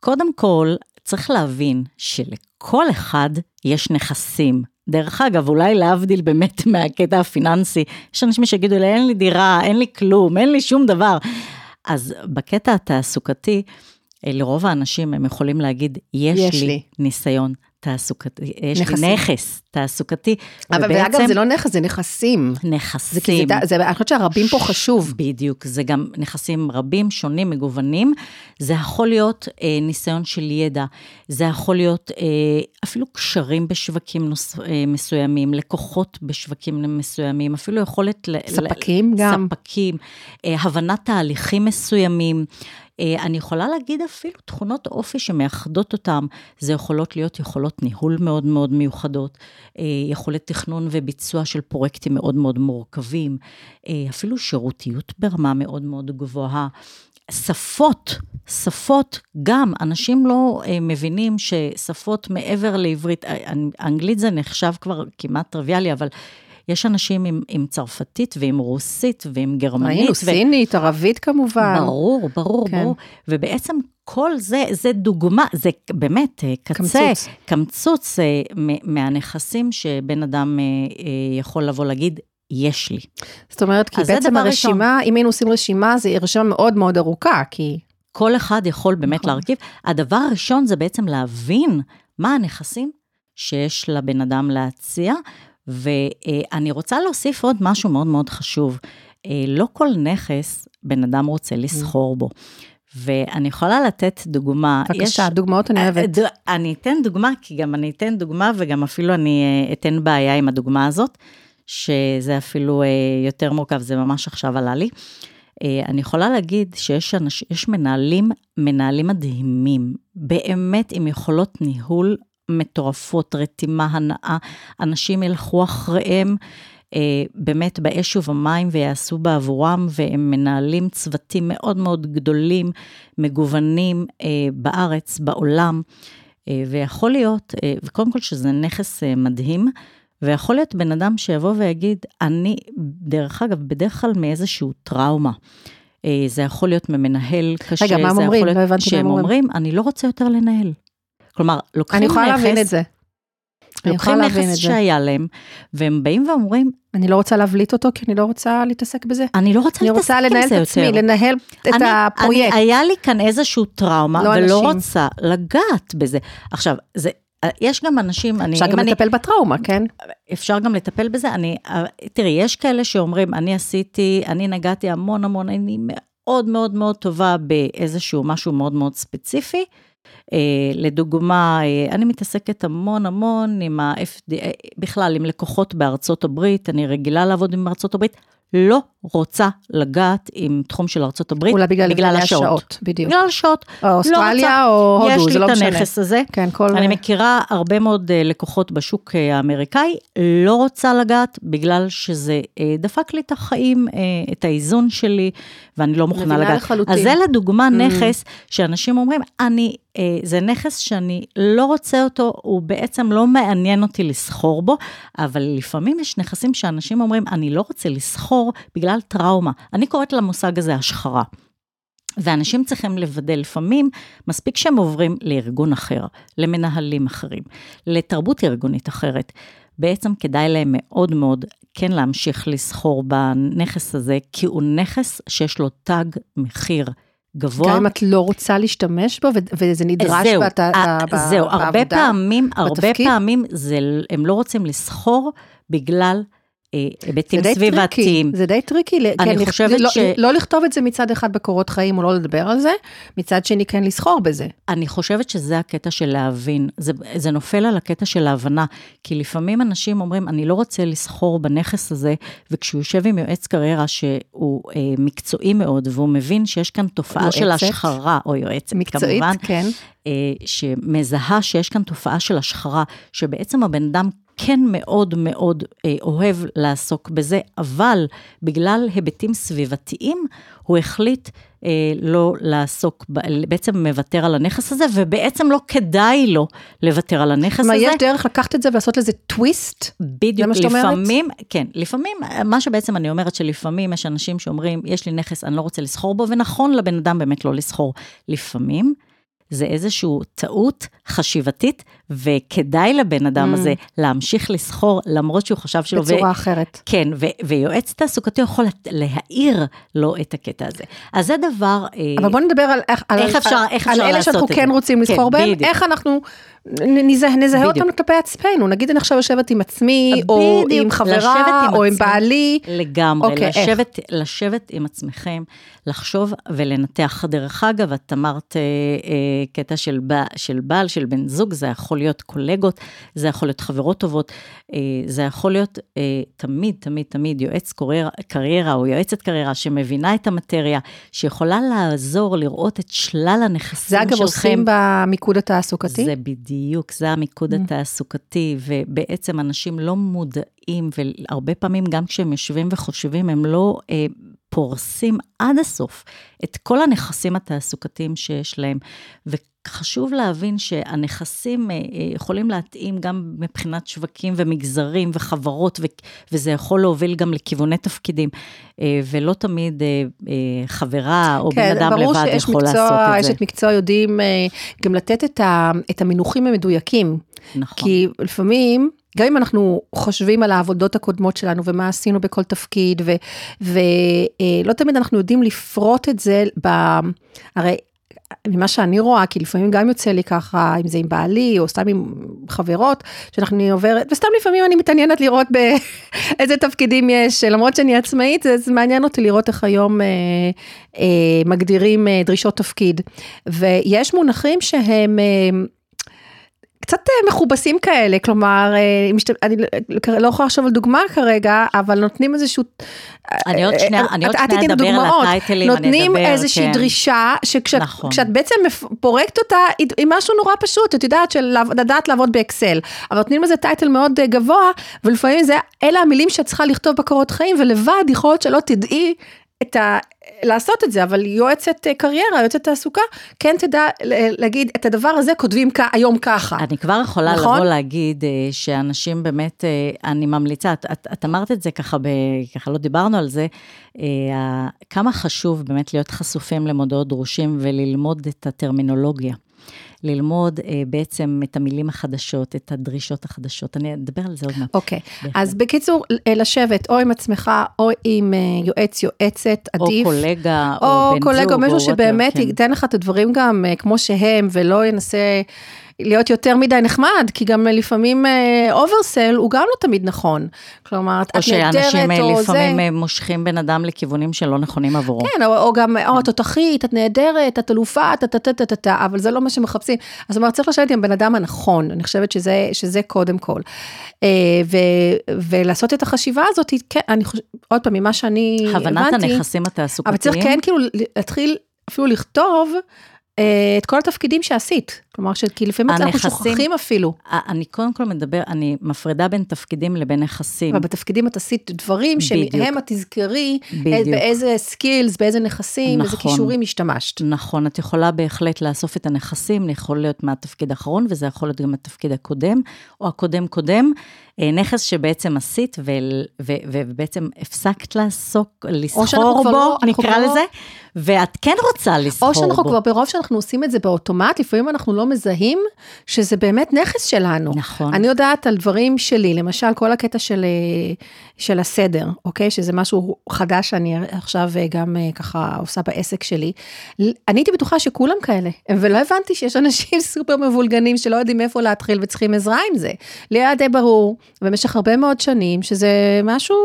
[SPEAKER 2] קודם כל, צריך להבין שלכל אחד יש נכסים. דרך אגב, אולי להבדיל באמת מהקטע הפיננסי, יש אנשים שיגידו לי, אין לי דירה, אין לי כלום, אין לי שום דבר. אז בקטע התעסוקתי, אה, לרוב האנשים הם יכולים להגיד, יש, יש לי, לי ניסיון תעסוקתי, יש נכסים. לי נכס תעסוקתי.
[SPEAKER 1] אבל ובעצם, ואגב, זה לא נכס, זה נכסים.
[SPEAKER 2] נכסים.
[SPEAKER 1] זה, זה, זה, אני חושבת שהרבים פה חשוב.
[SPEAKER 2] בדיוק, זה גם נכסים רבים, שונים, מגוונים. זה יכול להיות אה, ניסיון של ידע, זה יכול להיות אה, אפילו קשרים בשווקים נוס, אה, מסוימים, לקוחות בשווקים מסוימים, אפילו יכולת...
[SPEAKER 1] ספקים ל, גם.
[SPEAKER 2] ספקים, אה, הבנת תהליכים מסוימים. אה, אני יכולה להגיד אפילו תכונות אופי שמאחדות אותם, זה יכולות להיות יכולות ניהול מאוד מאוד מיוחדות, אה, יכולת תכנון וביצוע של פרויקטים מאוד מאוד מורכבים, אה, אפילו שירותיות ברמה מאוד מאוד גבוהה. שפות, שפות גם, אנשים לא מבינים ששפות מעבר לעברית, אנגלית זה נחשב כבר כמעט טריוויאלי, אבל יש אנשים עם, עם צרפתית ועם רוסית ועם גרמנית.
[SPEAKER 1] ראינו, ו... סינית, ערבית כמובן.
[SPEAKER 2] ברור, ברור, כן. ברור. ובעצם כל זה, זה דוגמה, זה באמת אה, קצה, קמצוץ, קמצוץ אה, מהנכסים שבן אדם אה, יכול לבוא להגיד, יש לי.
[SPEAKER 1] זאת אומרת, כי בעצם הרשימה, ראשון. אם היינו עושים רשימה, זה רשימה מאוד מאוד ארוכה, כי...
[SPEAKER 2] כל אחד יכול באמת נכון. להרכיב. הדבר הראשון זה בעצם להבין מה הנכסים שיש לבן אדם להציע, ואני רוצה להוסיף עוד משהו מאוד מאוד חשוב. אה, לא כל נכס בן אדם רוצה לסחור בו. ואני יכולה לתת דוגמה.
[SPEAKER 1] בבקשה, יש, דוגמאות אני אוהבת.
[SPEAKER 2] אה, אני אתן דוגמה, כי גם אני אתן דוגמה, וגם אפילו אני אה, אתן בעיה עם הדוגמה הזאת, שזה אפילו יותר מורכב, זה ממש עכשיו עלה לי. אני יכולה להגיד שיש אנש, מנהלים, מנהלים מדהימים, באמת עם יכולות ניהול מטורפות, רתימה, הנאה, אנשים ילכו אחריהם. אה, באמת באש ובמים ויעשו בעבורם, והם מנהלים צוותים מאוד מאוד גדולים, מגוונים אה, בארץ, בעולם, אה, ויכול להיות, אה, וקודם כל שזה נכס אה, מדהים, ויכול להיות בן אדם שיבוא ויגיד, אני, דרך אגב, בדרך כלל מאיזשהו טראומה. אה, זה יכול להיות ממנהל קשה,
[SPEAKER 1] רגע, מה הם אומרים? לא הבנתי
[SPEAKER 2] מה הם אומרים. אני לא רוצה יותר לנהל. כלומר, לוקחים נכס...
[SPEAKER 1] אני יכולה להבין את זה.
[SPEAKER 2] לוקחים נכס שהיה להם, והם באים ואומרים...
[SPEAKER 1] אני לא רוצה להבליט אותו, כי אני לא רוצה להתעסק בזה.
[SPEAKER 2] אני לא רוצה להתעסק עם זה יותר.
[SPEAKER 1] אני רוצה לנהל את עצמי, לנהל את אני, הפרויקט.
[SPEAKER 2] אני, היה לי כאן איזשהו טראומה, לא ולא אנשים. רוצה לגעת בזה. עכשיו, זה, יש גם אנשים,
[SPEAKER 1] אני... אפשר גם אני, לטפל בטראומה, כן?
[SPEAKER 2] אפשר גם לטפל בזה. אני, תראי, יש כאלה שאומרים, אני עשיתי, אני נגעתי המון המון, אני מאוד מאוד מאוד טובה באיזשהו משהו מאוד מאוד ספציפי. אה, לדוגמה, אה, אני מתעסקת המון המון עם ה-FDA, בכלל עם לקוחות בארצות הברית, אני רגילה לעבוד עם ארצות הברית. לא רוצה לגעת עם תחום של ארצות הברית,
[SPEAKER 1] אולי בגלל, בגלל השעות. השעות. בדיוק.
[SPEAKER 2] בגלל השעות.
[SPEAKER 1] או לא אוסטרליה לא או הודו, זה לא משנה.
[SPEAKER 2] יש לי את הנכס הזה.
[SPEAKER 1] כן, כל...
[SPEAKER 2] אני מכירה הרבה מאוד אה, לקוחות בשוק אה, האמריקאי, לא רוצה לגעת בגלל שזה אה, דפק לי את החיים, את האיזון שלי, ואני לא מוכנה לגעת. מבינה לחלוטין. אז זה לדוגמה mm. נכס שאנשים אומרים, אני, זה נכס שאני לא רוצה אותו, הוא בעצם לא מעניין אותי לסחור בו, אבל לפעמים יש נכסים שאנשים אומרים, אני לא רוצה לסחור בגלל טראומה. אני קוראת למושג הזה השחרה. ואנשים צריכים לוודא, לפעמים מספיק שהם עוברים לארגון אחר, למנהלים אחרים, לתרבות ארגונית אחרת. בעצם כדאי להם מאוד מאוד כן להמשיך לסחור בנכס הזה, כי הוא נכס שיש לו תג מחיר גבוה.
[SPEAKER 1] גם אם את לא רוצה להשתמש בו, וזה נדרש
[SPEAKER 2] זהו, בת, ה, ב, זהו, בעבודה, הרבה פעמים, בתפקיד? הרבה פעמים זה, הם לא רוצים לסחור בגלל אה, היבטים סביבתיים.
[SPEAKER 1] זה די טריקי,
[SPEAKER 2] אני כן, חושבת
[SPEAKER 1] לא,
[SPEAKER 2] ש...
[SPEAKER 1] לא לכתוב את זה מצד אחד בקורות חיים או לא לדבר על זה, מצד שני כן לסחור בזה.
[SPEAKER 2] אני חושבת שזה הקטע של להבין, זה, זה נופל על הקטע של ההבנה, כי לפעמים אנשים אומרים, אני לא רוצה לסחור בנכס הזה, וכשהוא יושב עם יועץ קריירה שהוא אה, מקצועי מאוד, והוא מבין שיש כאן תופעה יועצת, של השחרה, או יועצת
[SPEAKER 1] מקצועית,
[SPEAKER 2] כמובן,
[SPEAKER 1] כן.
[SPEAKER 2] אה, שמזהה שיש כאן תופעה של השחרה, שבעצם הבן אדם כן מאוד מאוד אה, אוהב לעסוק בזה, אבל בגלל היבטים סביבתיים, הוא החליט אה, לא לעסוק, בעצם מוותר על הנכס הזה, ובעצם לא כדאי לו לוותר על הנכס הזה.
[SPEAKER 1] מה, יש דרך לקחת את זה ולעשות לזה טוויסט?
[SPEAKER 2] בדיוק, לפעמים, כן, לפעמים, מה שבעצם אני אומרת, שלפעמים יש אנשים שאומרים, יש לי נכס, אני לא רוצה לסחור בו, ונכון לבן אדם באמת לא לסחור. לפעמים, זה איזושהי טעות חשיבתית, וכדאי לבן אדם mm. הזה להמשיך לסחור, למרות שהוא חשב שלא...
[SPEAKER 1] בצורה ו... אחרת.
[SPEAKER 2] כן, ו... ויועץ תעסוקתי יכול להאיר לו את הקטע הזה. אז זה דבר...
[SPEAKER 1] אה, אבל בוא נדבר על איך,
[SPEAKER 2] איך על, אפשר, איך אפשר
[SPEAKER 1] על אלה שאנחנו כן רוצים לסחור כן, בהם, בדיוק. איך אנחנו נזהה, נזהה אותם כלפי עצמנו, נגיד אני עכשיו יושבת עם עצמי, בדיוק, או עם חברה, עם או עם בעלי.
[SPEAKER 2] לגמרי, אוקיי, לשבת, לשבת עם עצמכם, לחשוב ולנתח. דרך אגב, את אמרת אה, אה, קטע של, בע, של בעל, של בן זוג, זה יכול להיות קולגות, זה יכול להיות חברות טובות, אה, זה יכול להיות אה, תמיד, תמיד, תמיד יועץ קריירה, קריירה או יועצת קריירה שמבינה את המטריה, שיכולה לעזור לראות את שלל הנכסים שלכם.
[SPEAKER 1] זה אגב עושים במיקוד התעסוקתי?
[SPEAKER 2] זה בדיוק, זה המיקוד mm. התעסוקתי, ובעצם אנשים לא מודעים, והרבה פעמים גם כשהם יושבים וחושבים, הם לא... אה, פורסים עד הסוף את כל הנכסים התעסוקתיים שיש להם. וחשוב להבין שהנכסים אה, אה, יכולים להתאים גם מבחינת שווקים ומגזרים וחברות, וזה יכול להוביל גם לכיווני תפקידים, אה, ולא תמיד חברה או כן, בן אדם לבד יכול מקצוע, לעשות את זה.
[SPEAKER 1] כן, ברור שיש את מקצוע יודעים גם לתת את המינוחים המדויקים. נכון. כי לפעמים... גם אם אנחנו חושבים על העבודות הקודמות שלנו ומה עשינו בכל תפקיד, ולא אה, תמיד אנחנו יודעים לפרוט את זה, ב, הרי ממה שאני רואה, כי לפעמים גם יוצא לי ככה, אם זה עם בעלי או סתם עם חברות, שאנחנו עוברת, וסתם לפעמים אני מתעניינת לראות באיזה תפקידים יש, למרות שאני עצמאית, זה מעניין אותי לראות איך היום אה, אה, מגדירים אה, דרישות תפקיד. ויש מונחים שהם... אה, קצת אה, מכובסים כאלה, כלומר, אה, אני לא יכולה לחשוב על דוגמה כרגע, אבל נותנים איזשהו...
[SPEAKER 2] אני עוד שנייה, אני עוד שנייה אדבר על הטייטלים,
[SPEAKER 1] נותנים איזושהי כן. דרישה, שכשאת נכון. בעצם פורקת אותה, היא משהו נורא פשוט, את יודעת, של לדעת לעבוד באקסל, אבל נותנים לזה טייטל מאוד אה, גבוה, ולפעמים זה, אלה המילים שאת צריכה לכתוב בקורות חיים, ולבד יכול להיות שלא תדעי את ה... לעשות את זה, אבל יועצת אה, קריירה, יועצת תעסוקה, כן תדע להגיד, את הדבר הזה כותבים היום ככה.
[SPEAKER 2] אני כבר יכולה נכון? לבוא להגיד אה, שאנשים באמת, אה, אני ממליצה, את, את, את אמרת את זה ככה, ב, ככה לא דיברנו על זה, כמה חשוב באמת להיות חשופים למודעות דרושים וללמוד את הטרמינולוגיה. ללמוד אה, בעצם את המילים החדשות, את הדרישות החדשות. אני אדבר על זה עוד מעט.
[SPEAKER 1] אוקיי, okay. אז בקיצור, אה, לשבת או עם עצמך או עם אה, יועץ, יועצת, עדיף.
[SPEAKER 2] או קולגה, או, או בן
[SPEAKER 1] קולגה,
[SPEAKER 2] זוג,
[SPEAKER 1] או מישהו שבאמת כן. ייתן לך את הדברים גם אה, כמו שהם, ולא ינסה... להיות יותר מדי נחמד, כי גם לפעמים oversell uh, הוא גם לא תמיד נכון. כלומר, את נהדרת
[SPEAKER 2] או שאנשים לפעמים זה... מושכים בן אדם לכיוונים שלא נכונים עבורו.
[SPEAKER 1] כן, או, או גם, או, את תותחית, את נהדרת, את אלופה, את טה טה טה טה, אבל זה לא מה שמחפשים. אז זאת אומרת, צריך לשבת עם הבן אדם הנכון, אני חושבת שזה, שזה קודם כל. ו, ולעשות את החשיבה הזאת, כן, אני חושבת, עוד פעם, ממה שאני הבנתי.
[SPEAKER 2] הבנת הנכסים התעסוקתיים.
[SPEAKER 1] אבל צריך כן כאילו להתחיל אפילו לכתוב. אה, את כל התפקידים שעשית. כלומר, כי לפעמים אנחנו שוכחים אפילו.
[SPEAKER 2] אני קודם כל מדבר, אני מפרידה בין תפקידים לבין נכסים.
[SPEAKER 1] אבל בתפקידים את עשית דברים שהם את תזכרי באיזה סקילס, באיזה נכסים, באיזה נכון. כישורים השתמשת.
[SPEAKER 2] נכון, את יכולה בהחלט לאסוף את הנכסים, יכול להיות מהתפקיד האחרון, וזה יכול להיות גם התפקיד הקודם, או הקודם-קודם. אה, נכס שבעצם עשית, ובעצם הפסקת לעסוק, לסחור בו, לא, נקרא לזה, ואת כן רוצה לסחור בו.
[SPEAKER 1] או שאנחנו כבר, ברוב שאנחנו עושים את זה באוטומט, לפעמים אנחנו לא מזהים שזה באמת נכס שלנו.
[SPEAKER 2] נכון.
[SPEAKER 1] אני יודעת על דברים שלי, למשל, כל הקטע של, אה, של הסדר, אוקיי? שזה משהו חדש שאני עכשיו אה, גם ככה עושה בעסק שלי. אני הייתי בטוחה שכולם כאלה, ולא הבנתי שיש אנשים סופר מבולגנים שלא יודעים איפה להתחיל וצריכים עזרה עם זה. לי היה די ברור. במשך הרבה מאוד שנים, שזה משהו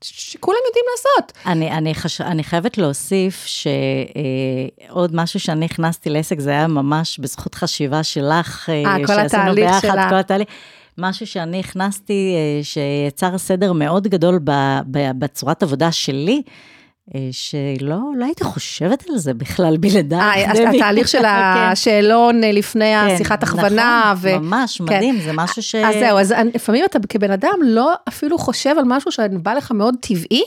[SPEAKER 1] שכולם יודעים לעשות.
[SPEAKER 2] אני, אני, חש... אני חייבת להוסיף שעוד אה, משהו שאני הכנסתי לעסק, זה היה ממש בזכות חשיבה שלך,
[SPEAKER 1] 아, אה, כל התהליך ביחד, שלה. כל התהליך.
[SPEAKER 2] משהו שאני הכנסתי, אה, שיצר סדר מאוד גדול בצורת עבודה שלי. אה, שלא לא הייתי חושבת על זה בכלל בלעדיו.
[SPEAKER 1] אה, התהליך של כן. השאלון אה, לפני כן, השיחת הכוונה.
[SPEAKER 2] נכון, ממש, כן. מדהים, זה משהו ש...
[SPEAKER 1] אז זהו, אז לפעמים אתה כבן אדם לא אפילו חושב על משהו שבא לך מאוד טבעי,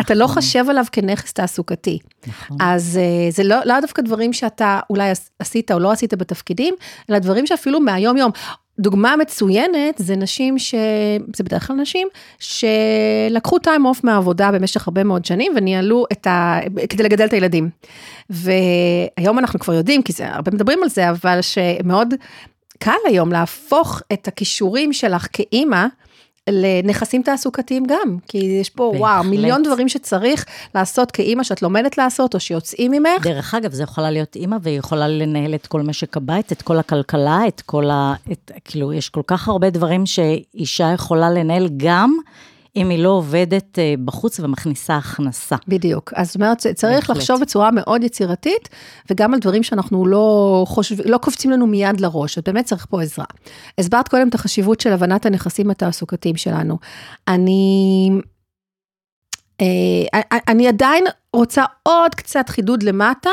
[SPEAKER 1] אתה לא נכון. חושב עליו כנכס תעסוקתי. נכון. אז זה לא, לא דווקא דברים שאתה אולי עשית או לא עשית בתפקידים, אלא דברים שאפילו מהיום-יום. דוגמה מצוינת זה נשים ש... זה בדרך כלל נשים שלקחו טיים אוף מהעבודה במשך הרבה מאוד שנים וניהלו את ה... כדי לגדל את הילדים. והיום אנחנו כבר יודעים, כי זה, הרבה מדברים על זה, אבל שמאוד קל היום להפוך את הכישורים שלך כאימא לנכסים תעסוקתיים גם, כי יש פה, בהחלט. וואו, מיליון דברים שצריך לעשות כאימא שאת לומדת לעשות, או שיוצאים ממך.
[SPEAKER 2] דרך אגב, זו יכולה להיות אימא, והיא יכולה לנהל את כל משק הבית, את כל הכלכלה, את כל ה... את, כאילו, יש כל כך הרבה דברים שאישה יכולה לנהל גם. אם היא לא עובדת אה, בחוץ ומכניסה הכנסה.
[SPEAKER 1] בדיוק. אז זאת אומרת, צריך בהחלט. לחשוב בצורה מאוד יצירתית, וגם על דברים שאנחנו לא חושבים, לא קופצים לנו מיד לראש, אז באמת צריך פה עזרה. הסברת קודם את החשיבות של הבנת הנכסים התעסוקתיים שלנו. אני אה, אני עדיין רוצה עוד קצת חידוד למטה,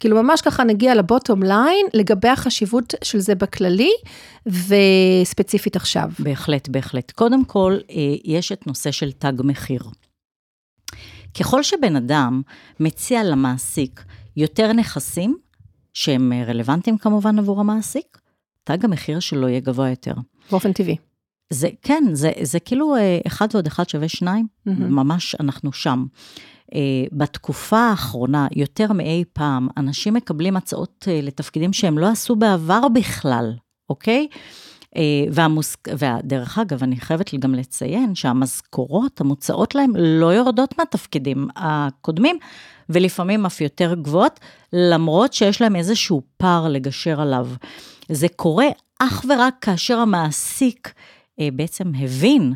[SPEAKER 1] כאילו ממש ככה נגיע לבוטום ליין, לגבי החשיבות של זה בכללי, וספציפית עכשיו.
[SPEAKER 2] בהחלט, בהחלט. קודם כל, אה, יש את נושא של תג מחיר. ככל שבן אדם מציע למעסיק יותר נכסים, שהם רלוונטיים כמובן עבור המעסיק, תג המחיר שלו יהיה גבוה יותר.
[SPEAKER 1] באופן טבעי.
[SPEAKER 2] זה, כן, זה, זה כאילו אה, אחד ועוד אחד שווה שניים, mm-hmm. ממש אנחנו שם. Uh, בתקופה האחרונה, יותר מאי פעם, אנשים מקבלים הצעות uh, לתפקידים שהם לא עשו בעבר בכלל, אוקיי? Uh, והמוס... ודרך אגב, אני חייבת גם לציין שהמשכורות המוצעות להם לא יורדות מהתפקידים הקודמים, ולפעמים אף יותר גבוהות, למרות שיש להם איזשהו פער לגשר עליו. זה קורה אך ורק כאשר המעסיק אה, בעצם הבין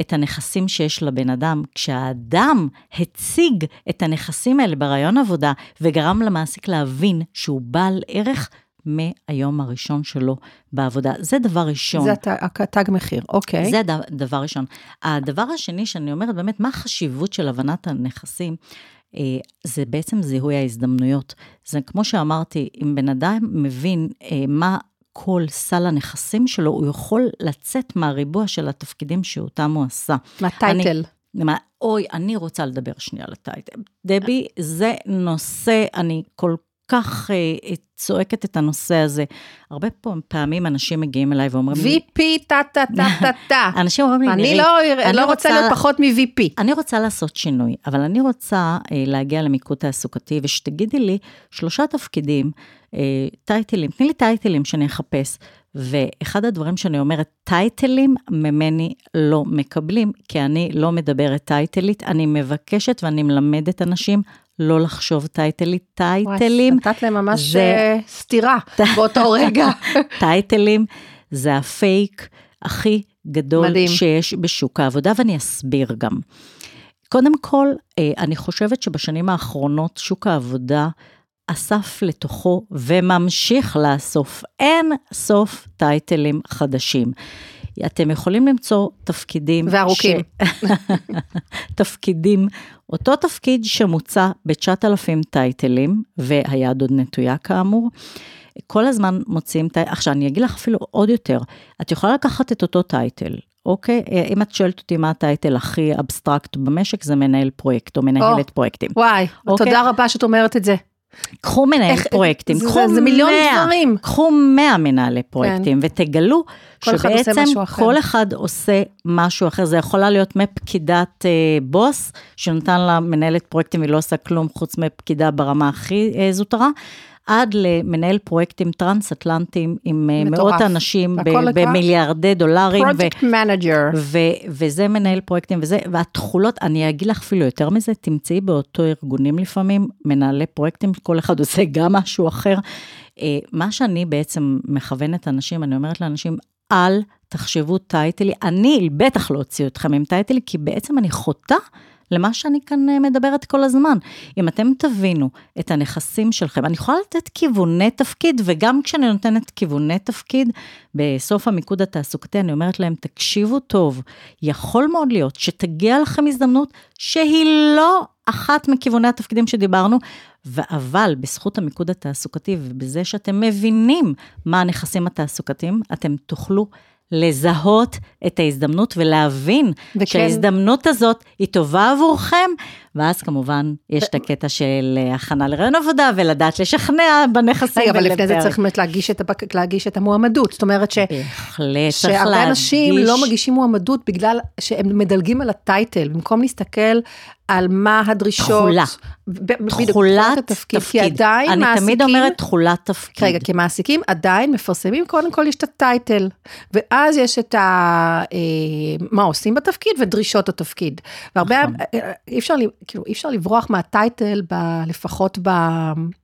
[SPEAKER 2] את הנכסים שיש לבן אדם, כשהאדם הציג את הנכסים האלה ברעיון עבודה וגרם למעסיק להבין שהוא בעל ערך מהיום הראשון שלו בעבודה. זה דבר ראשון.
[SPEAKER 1] זה התג מחיר, אוקיי.
[SPEAKER 2] זה דבר ראשון. הדבר השני שאני אומרת, באמת, מה החשיבות של הבנת הנכסים? אה, זה בעצם זיהוי ההזדמנויות. זה כמו שאמרתי, אם בן אדם מבין אה, מה כל סל הנכסים שלו, הוא יכול לצאת מהריבוע של התפקידים שאותם הוא עשה.
[SPEAKER 1] מהטייטל.
[SPEAKER 2] אני, אוי, אני רוצה לדבר שנייה על הטייטל. דבי, זה נושא, אני כל כך אה, צועקת את הנושא הזה. הרבה פעמים אנשים מגיעים אליי ואומרים
[SPEAKER 1] לי... VP, טה טה טה טה טה.
[SPEAKER 2] אנשים אומרים לי,
[SPEAKER 1] אני לא, אני לא רוצה להיות פחות מ-VP.
[SPEAKER 2] אני רוצה לעשות שינוי, אבל אני רוצה אה, להגיע למיקוד תעסוקתי, ושתגידי לי שלושה תפקידים, אה, טייטלים, תני לי טייטלים שאני אחפש. ואחד הדברים שאני אומרת, טייטלים ממני לא מקבלים, כי אני לא מדברת טייטלית, אני מבקשת ואני מלמדת אנשים לא לחשוב טייטלית, טייטלים.
[SPEAKER 1] נתת להם ממש זה... אה, סתירה באותו רגע.
[SPEAKER 2] טייטלים זה הפייק הכי גדול מדהים. שיש בשוק העבודה, ואני אסביר גם. קודם כל, אה, אני חושבת שבשנים האחרונות שוק העבודה אסף לתוכו וממשיך לאסוף אין סוף טייטלים חדשים. אתם יכולים למצוא תפקידים...
[SPEAKER 1] וארוכים. ש...
[SPEAKER 2] תפקידים, אותו תפקיד שמוצע ב-9,000 titles, והיד עוד נטויה כאמור. כל הזמן מוצאים, עכשיו אני אגיד לך אפילו עוד יותר, את יכולה לקחת את אותו title, אוקיי? אם את שואלת אותי מה ה title הכי אבסטרקט במשק, זה מנהל פרויקט או מנהלת oh, פרויקטים.
[SPEAKER 1] וואי, אוקיי? תודה רבה שאת אומרת את זה.
[SPEAKER 2] קחו מנהל איך, פרויקטים, זה, קחו זה, זה מיליון 100, דברים. קחו 100 מנהלי פרויקטים כן. ותגלו כל שבעצם אחד כל אחד עושה משהו אחר. זה יכולה להיות מפקידת אה, בוס, שנותן לה מנהלת פרויקטים, היא לא עושה כלום חוץ מפקידה ברמה הכי אה, זוטרה. עד למנהל פרויקטים טרנס-אטלנטיים עם אה, מטורף. מאות אנשים במיליארדי דולרים.
[SPEAKER 1] project manager.
[SPEAKER 2] וזה מנהל פרויקטים וזה, והתכולות, אני אגיד לך אפילו יותר מזה, תמצאי באותו ארגונים לפעמים, מנהלי פרויקטים, כל אחד עושה גם משהו אחר. אה, מה שאני בעצם מכוונת אנשים, אני אומרת לאנשים, אל תחשבו טייטלי, אני בטח לא אוציא אתכם עם טייטלי, כי בעצם אני חוטאה למה שאני כאן אה, מדברת כל הזמן. אם אתם תבינו את הנכסים שלכם, אני יכולה לתת כיווני תפקיד, וגם כשאני נותנת כיווני תפקיד, בסוף המיקוד התעסוקתי, אני אומרת להם, תקשיבו טוב, יכול מאוד להיות שתגיע לכם הזדמנות שהיא לא אחת מכיווני התפקידים שדיברנו, אבל בזכות המיקוד התעסוקתי ובזה שאתם מבינים מה הנכסים התעסוקתיים, אתם תוכלו לזהות את ההזדמנות ולהבין וכן. שההזדמנות הזאת היא טובה עבורכם, ואז כמובן יש את הקטע של אה, הכנה לרעיון עבודה ולדעת לשכנע בנכסים.
[SPEAKER 1] רגע, אבל לפני זה צריך באמת להגיש את, הבק... להגיש את המועמדות, זאת אומרת ש...
[SPEAKER 2] בהחלט,
[SPEAKER 1] צריך להגיש. שהרבה אנשים לא מגישים מועמדות בגלל שהם מדלגים על הטייטל, במקום להסתכל על מה הדרישות.
[SPEAKER 2] תכולה. תכולת תפקיד. כי עדיין אני מעסיקים... אני תמיד אומרת תכולת תפקיד.
[SPEAKER 1] רגע, כי מעסיקים עדיין מפרסמים, קודם כל יש את הטייטל, ואז יש את ה... אה, מה עושים בתפקיד ודרישות התפקיד. והרבה, נכון. אה, אי אפשר, כאילו, אי אפשר לברוח מהטייטל, ב, לפחות ב,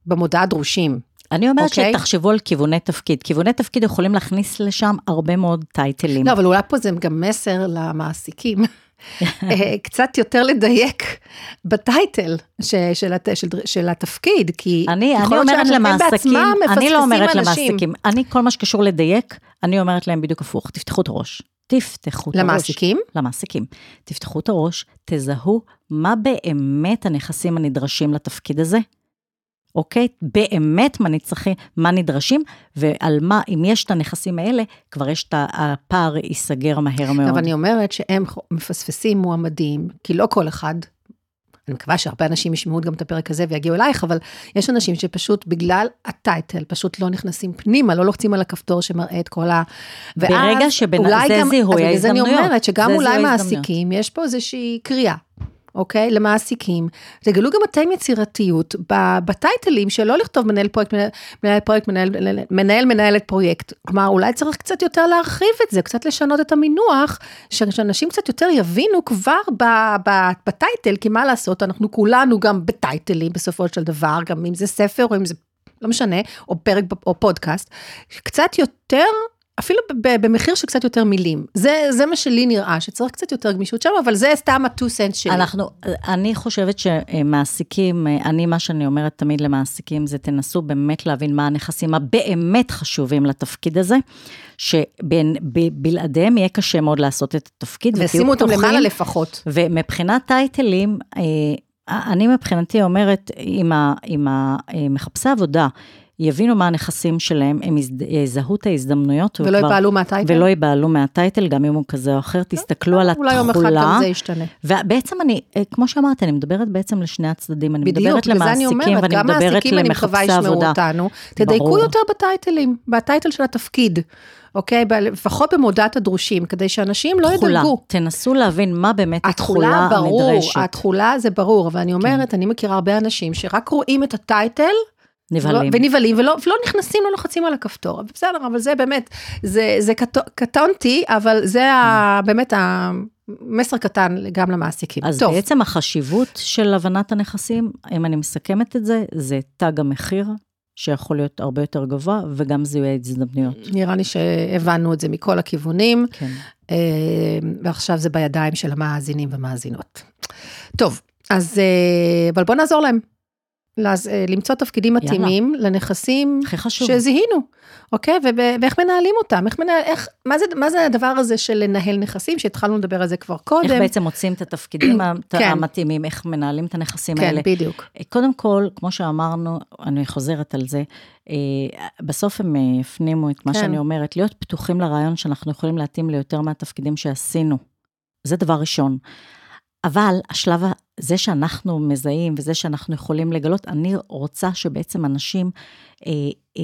[SPEAKER 1] במודעה דרושים.
[SPEAKER 2] אני אומרת okay. אוקיי? שתחשבו על כיווני תפקיד. כיווני תפקיד יכולים להכניס לשם הרבה מאוד טייטלים.
[SPEAKER 1] לא, אבל אולי פה זה גם מסר למעסיקים. אה, קצת יותר לדייק בטייטל ש, של, הת, של, של התפקיד, כי
[SPEAKER 2] אני, אני אומרת למעסיקים, אני לא אומרת אנשים. למעסיקים, אני כל מה שקשור לדייק, אני אומרת להם בדיוק הפוך, תפתחו את הראש. תפתחו את הראש.
[SPEAKER 1] למעסיקים?
[SPEAKER 2] למעסיקים. תפתחו את הראש, תזהו מה באמת הנכסים הנדרשים לתפקיד הזה. אוקיי? באמת מה, נצטרכי, מה נדרשים, ועל מה, אם יש את הנכסים האלה, כבר יש את הפער ייסגר מהר מאוד.
[SPEAKER 1] אבל אני אומרת שהם מפספסים מועמדים, כי לא כל אחד, אני מקווה שהרבה אנשים ישמעו גם את הפרק הזה ויגיעו אלייך, אבל יש אנשים שפשוט בגלל הטייטל, פשוט לא נכנסים פנימה, לא לוחצים על הכפתור שמראה את כל ה...
[SPEAKER 2] ברגע שבין... זה זיהוי ההזדמנויות. אז
[SPEAKER 1] אני אומרת שגם אולי מעסיקים, יש פה איזושהי קריאה. אוקיי? למעסיקים. תגלו גם אתם יצירתיות בטייטלים שלא לכתוב מנהל פרויקט, מנהל, פרויקט, מנהל, מנהל, מנהלת פרויקט. כלומר, אולי צריך קצת יותר להרחיב את זה, קצת לשנות את המינוח, שאנשים קצת יותר יבינו כבר בטייטל, כי מה לעשות, אנחנו כולנו גם בטייטלים בסופו של דבר, גם אם זה ספר או אם זה, לא משנה, או פרק או פודקאסט, קצת יותר אפילו במחיר של קצת יותר מילים. זה, זה מה שלי נראה, שצריך קצת יותר גמישות שם, אבל זה סתם ה-2 cents שלי.
[SPEAKER 2] אנחנו, אני חושבת שמעסיקים, אני, מה שאני אומרת תמיד למעסיקים, זה תנסו באמת להבין מה הנכסים הבאמת חשובים לתפקיד הזה, שבלעדיהם יהיה קשה מאוד לעשות את התפקיד.
[SPEAKER 1] ושימו אותם למעלה לפחות.
[SPEAKER 2] ומבחינת טייטלים, אה, אני מבחינתי אומרת, אם, ה, אם המחפשי עבודה, יבינו מה הנכסים שלהם, הם יזהו את ההזדמנויות.
[SPEAKER 1] ולא ייבהלו מהטייטל?
[SPEAKER 2] ולא ייבהלו מהטייטל, גם אם הוא כזה או אחר, תסתכלו על התכולה.
[SPEAKER 1] אולי יום אחד גם זה ישתנה.
[SPEAKER 2] ובעצם אני, אה, כמו שאמרתי, אני מדברת בעצם לשני הצדדים. אני בדיוק, מדברת למעסיקים, אני אומרת, ואני מדברת למחפשי עבודה. אותנו,
[SPEAKER 1] תדייקו יותר בטייטלים, בטייטל של התפקיד. אוקיי? לפחות במודעת הדרושים, כדי שאנשים לא ידלגו.
[SPEAKER 2] תנסו להבין מה באמת התכולה
[SPEAKER 1] הנדרשת. התכולה זה ברור, אבל אני אומרת, כן. אני מכירה הרבה אנשים שרק רואים את הטייטל,
[SPEAKER 2] נבהלים.
[SPEAKER 1] ונבהלים, ולא, ולא נכנסים, לא לוחצים על הכפתור. בסדר, אבל זה באמת, זה, זה קטונתי, אבל זה ה, באמת המסר קטן גם למעסיקים.
[SPEAKER 2] אז טוב. בעצם החשיבות של הבנת הנכסים, אם אני מסכמת את זה, זה תג המחיר, שיכול להיות הרבה יותר גבוה, וגם זיהוי ההזדמנויות.
[SPEAKER 1] נראה לי שהבנו את זה מכל הכיוונים, כן. אה, ועכשיו זה בידיים של המאזינים ומאזינות. טוב, אז, אה, אבל בוא נעזור להם. אה, למצוא תפקידים מתאימים יאללה. לנכסים שזיהינו, אוקיי? ואיך מנהלים אותם? איך מנהל, איך, מה, זה, מה זה הדבר הזה של לנהל נכסים, שהתחלנו לדבר על זה כבר קודם?
[SPEAKER 2] איך בעצם מוצאים את התפקידים כן. המתאימים, איך מנהלים את הנכסים
[SPEAKER 1] כן,
[SPEAKER 2] האלה?
[SPEAKER 1] כן, בדיוק.
[SPEAKER 2] אה, קודם כל, כמו שאמרנו, אני חוזרת על זה, אה, בסוף הם הפנימו את מה כן. שאני אומרת, להיות פתוחים לרעיון שאנחנו יכולים להתאים ליותר מהתפקידים שעשינו. זה דבר ראשון. אבל השלב, זה שאנחנו מזהים וזה שאנחנו יכולים לגלות, אני רוצה שבעצם אנשים אה, אה,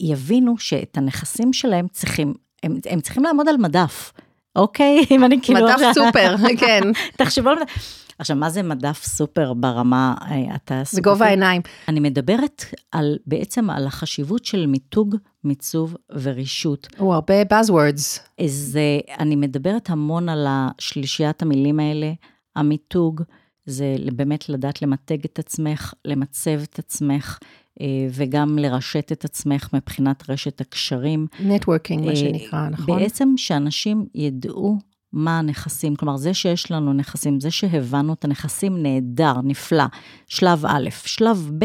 [SPEAKER 2] יבינו שאת הנכסים שלהם צריכים, הם, הם צריכים לעמוד על מדף, אוקיי?
[SPEAKER 1] אם אני כאילו... מדף סופר, כן.
[SPEAKER 2] תחשבו על מדף. עכשיו, מה זה מדף סופר ברמה אה, התעסוקתית?
[SPEAKER 1] בגובה העיניים.
[SPEAKER 2] אני מדברת על, בעצם על החשיבות של מיתוג, מיצוב ורישות.
[SPEAKER 1] הוא הרבה buzzwords.
[SPEAKER 2] זה, אני מדברת המון על השלישיית המילים האלה, המיתוג זה באמת לדעת למתג את עצמך, למצב את עצמך, אה, וגם לרשת את עצמך מבחינת רשת הקשרים.
[SPEAKER 1] נטוורקינג, מה אה, שנקרא, נכון?
[SPEAKER 2] בעצם שאנשים ידעו מה הנכסים, כלומר, זה שיש לנו נכסים, זה שהבנו את הנכסים, נהדר, נפלא. שלב א', שלב ב',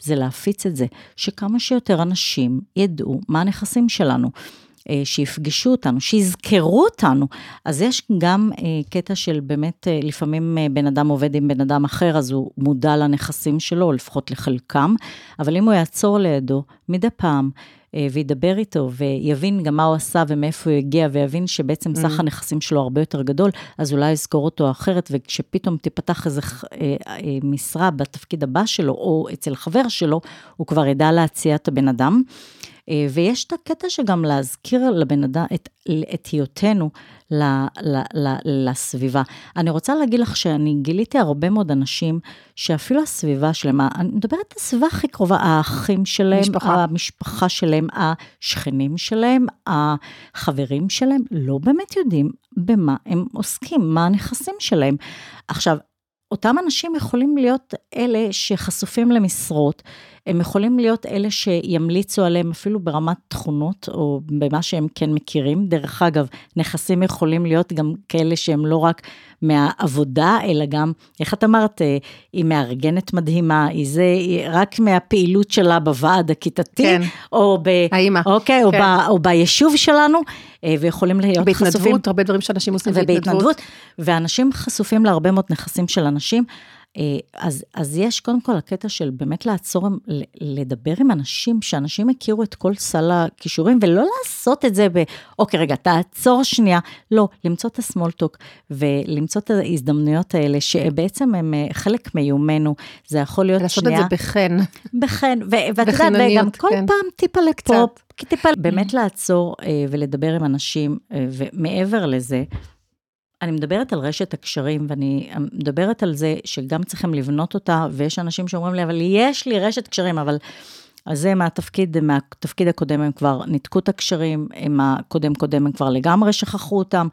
[SPEAKER 2] זה להפיץ את זה, שכמה שיותר אנשים ידעו מה הנכסים שלנו. אה, שיפגשו אותנו, שיזכרו אותנו. אז יש גם אה, קטע של באמת, אה, לפעמים בן אדם עובד עם בן אדם אחר, אז הוא מודע לנכסים שלו, או לפחות לחלקם, אבל אם הוא יעצור לידו מדי פעם, וידבר איתו, ויבין גם מה הוא עשה ומאיפה הוא הגיע, ויבין שבעצם סך mm. הנכסים שלו הרבה יותר גדול, אז אולי יזכור אותו אחרת, וכשפתאום תיפתח איזו משרה בתפקיד הבא שלו, או אצל חבר שלו, הוא כבר ידע להציע את הבן אדם. אה, ויש את הקטע שגם להזכיר לבן אדם את, את היותנו ל, ל, ל, לסביבה. אני רוצה להגיד לך שאני גיליתי הרבה מאוד אנשים שאפילו הסביבה שלהם, אני מדברת על הסביבה הכי קרובה, האחים שלהם, משפחה. המשפחה שלהם, השכנים שלהם, החברים שלהם, לא באמת יודעים במה הם עוסקים, מה הנכסים שלהם. עכשיו, אותם אנשים יכולים להיות אלה שחשופים למשרות, הם יכולים להיות אלה שימליצו עליהם אפילו ברמת תכונות, או במה שהם כן מכירים. דרך אגב, נכסים יכולים להיות גם כאלה שהם לא רק מהעבודה, אלא גם, איך את אמרת, אה, היא מארגנת מדהימה, היא זה, היא רק מהפעילות שלה בוועד הכיתתי,
[SPEAKER 1] כן.
[SPEAKER 2] או ב...
[SPEAKER 1] האמא.
[SPEAKER 2] אוקיי, כן. או, ב, או ביישוב שלנו, אה, ויכולים להיות
[SPEAKER 1] בהתנדבות, חשופים... בהתנדבות, הרבה דברים שאנשים עושים
[SPEAKER 2] בהתנדבות. ובהתנדבות, ואנשים חשופים להרבה מאוד נכסים של אנשים. אה, אז, אז יש קודם כל הקטע של באמת לעצור, לדבר עם אנשים, שאנשים יכירו את כל סל הכישורים, ולא לעשות את זה ב, אוקיי, רגע, תעצור שנייה. לא, למצוא את הסמולטוק, ולמצוא את ההזדמנויות האלה, שבעצם הם אה, חלק מיומנו. זה יכול להיות
[SPEAKER 1] לעשות
[SPEAKER 2] שנייה...
[SPEAKER 1] לעשות את זה בחן.
[SPEAKER 2] בחן, ואת יודעת, וגם כל כן. פעם טיפה לפה, טיפה, באמת לעצור אה, ולדבר עם אנשים, ומעבר לזה, אני מדברת על רשת הקשרים, ואני מדברת על זה שגם צריכים לבנות אותה, ויש אנשים שאומרים לי, אבל יש לי רשת קשרים, אבל... אז זה מהתפקיד, מהתפקיד הקודם הם כבר ניתקו את הקשרים, עם הקודם קודם הם כבר לגמרי שכחו אותם,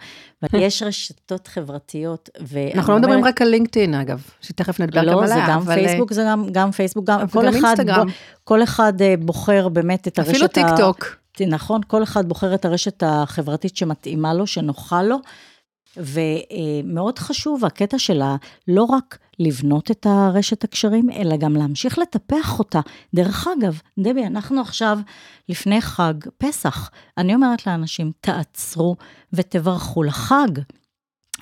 [SPEAKER 2] ויש רשתות חברתיות.
[SPEAKER 1] אנחנו לא מדברים רק על לינקדאין אגב, שתכף נדבר לא, גם עליה.
[SPEAKER 2] לא, זה גם אבל... פייסבוק, זה גם, גם פייסבוק, גם כל אחד, אינסטגרם. כל אחד בוחר באמת את הרשת.
[SPEAKER 1] אפילו טיק טוק.
[SPEAKER 2] נכון, כל אחד בוחר את הרשת החברתית שמתאימה לו, שנוחה לו. ומאוד חשוב הקטע שלה לא רק לבנות את הרשת הקשרים, אלא גם להמשיך לטפח אותה. דרך אגב, דבי, אנחנו עכשיו לפני חג פסח. אני אומרת לאנשים, תעצרו ותברכו לחג.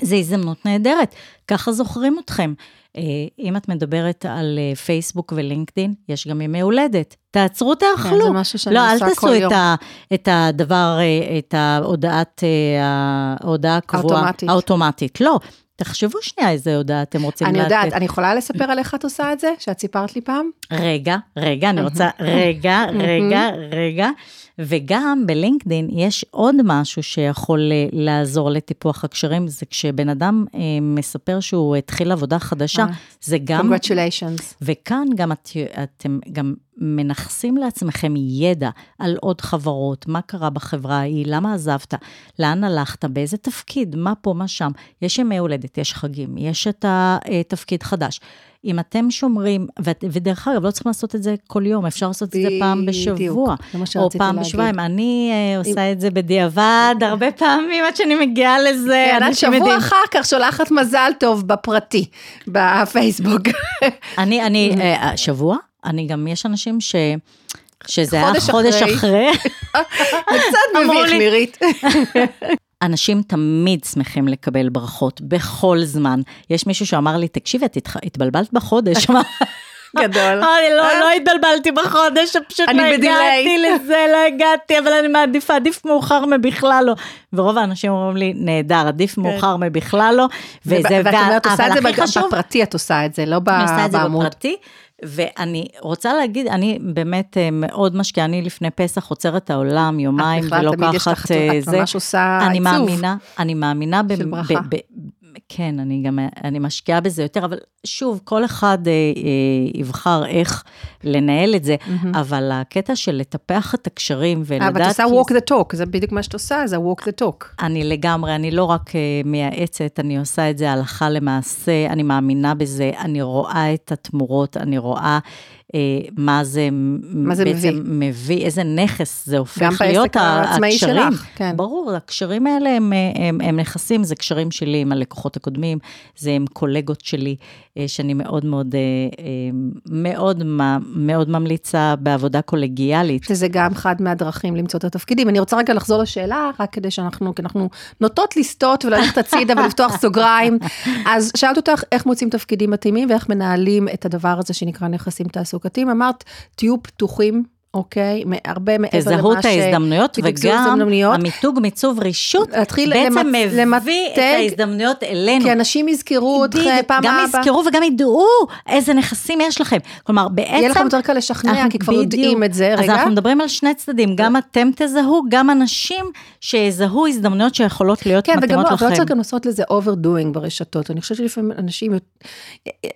[SPEAKER 2] זו הזדמנות נהדרת, ככה זוכרים אתכם. אה, אם את מדברת על אה, פייסבוק ולינקדין, יש גם ימי הולדת. תעצרו, תאכלו. כן,
[SPEAKER 1] זה משהו שאני לא, עושה כל יום.
[SPEAKER 2] לא, אל תעשו את הדבר, אה, את ההודעת, ההודעה הקבועה. האוטומטית. האוטומטית. לא, תחשבו שנייה איזה הודעה אתם רוצים
[SPEAKER 1] לתת. אני יודעת, אני יכולה לספר על איך את עושה את זה, שאת סיפרת לי פעם?
[SPEAKER 2] רגע, רגע, אני רוצה, רגע, רגע, רגע. וגם בלינקדין יש עוד משהו שיכול אה, לעזור לטיפוח הקשרים, זה כשבן אדם אה, מספר שהוא התחיל עבודה חדשה, אה, זה גם...
[SPEAKER 1] Congratulations.
[SPEAKER 2] וכאן גם את, אתם גם מנכסים לעצמכם ידע על עוד חברות, מה קרה בחברה ההיא, למה עזבת, לאן הלכת, באיזה תפקיד, מה פה, מה שם. יש ימי הולדת, יש חגים, יש את התפקיד חדש. אם אתם שומרים, ודרך אגב, לא צריכים לעשות את זה כל יום, אפשר לעשות את זה פעם בשבוע, או פעם בשבועיים. אני uh, עושה את זה בדיעבד הרבה פעמים עד שאני מגיעה לזה.
[SPEAKER 1] כן, שבוע אחר כך שולחת מזל טוב בפרטי, בפייסבוק.
[SPEAKER 2] אני, אני, uh, שבוע? אני גם, יש אנשים ש... שזה היה חודש אחרי.
[SPEAKER 1] זה קצת מביך, נירית.
[SPEAKER 2] אנשים תמיד שמחים לקבל ברכות, בכל זמן. יש מישהו שאמר לי, תקשיבי, את התבלבלת בחודש.
[SPEAKER 1] גדול.
[SPEAKER 2] אני לא, לא התבלבלתי בחודש, פשוט לא הגעתי לזה, לא הגעתי, אבל אני מעדיפה, עדיף מאוחר מבכלל לא. ורוב האנשים אומרים לי, נהדר, עדיף כן. מאוחר מבכלל לא.
[SPEAKER 1] וזה, ואת אומרת, עושה את זה בפרטי, את עושה את זה, לא בעמוד. אני עושה את זה בפרטי.
[SPEAKER 2] ואני רוצה להגיד, אני באמת אה, מאוד משקיעה, אני לפני פסח עוצרת את העולם יומיים ולוקחת
[SPEAKER 1] זה. את ממש עושה
[SPEAKER 2] עיצוב. אני מאמינה, אני מאמינה של ברכה. כן, אני גם, אני משקיעה בזה יותר, אבל שוב, כל אחד אה, אה, יבחר איך לנהל את זה, mm-hmm. אבל הקטע של לטפח את הקשרים ולדעת...
[SPEAKER 1] אבל את עושה walk the talk, זה בדיוק מה שאת עושה, זה walk the talk.
[SPEAKER 2] אני לגמרי, אני לא רק אה, מייעצת, אני עושה את זה הלכה למעשה, אני מאמינה בזה, אני רואה את התמורות, אני רואה... אה, מה זה,
[SPEAKER 1] מה זה
[SPEAKER 2] בעצם
[SPEAKER 1] מביא.
[SPEAKER 2] מביא, איזה נכס זה הופך להיות הקשרים. שלך, כן. ברור, הקשרים האלה הם, הם, הם נכסים, זה קשרים שלי עם הלקוחות הקודמים, זה עם קולגות שלי, אה, שאני מאוד מאוד, אה, מאוד, מאוד ממליצה בעבודה קולגיאלית.
[SPEAKER 1] שזה גם אחד מהדרכים למצוא את התפקידים. אני רוצה רגע לחזור לשאלה, רק כדי שאנחנו, כי אנחנו נוטות לסטות וללכת הצידה ולפתוח סוגריים. אז שאלת אותך איך מוצאים תפקידים מתאימים ואיך מנהלים את הדבר הזה שנקרא נכסים תעסוקתיים. תעסוקתיים, אמרת, תהיו פתוחים הרבה מעבר למה ש...
[SPEAKER 2] תזהו את ההזדמנויות, וגם המיתוג, מיצוב, רישות, בעצם מביא את ההזדמנויות אלינו.
[SPEAKER 1] כי אנשים יזכרו אותך פעם
[SPEAKER 2] הבאה. גם יזכרו וגם ידעו איזה נכסים יש לכם. כלומר, בעצם...
[SPEAKER 1] יהיה לכם יותר קל לשכנע, כי כבר יודעים את זה.
[SPEAKER 2] רגע. אז אנחנו מדברים על שני צדדים, גם אתם תזהו, גם אנשים שיזהו הזדמנויות שיכולות להיות מתאימות לכם.
[SPEAKER 1] כן, וגם לא צריך גם לעשות לזה overdoing ברשתות. אני חושבת שלפעמים אנשים,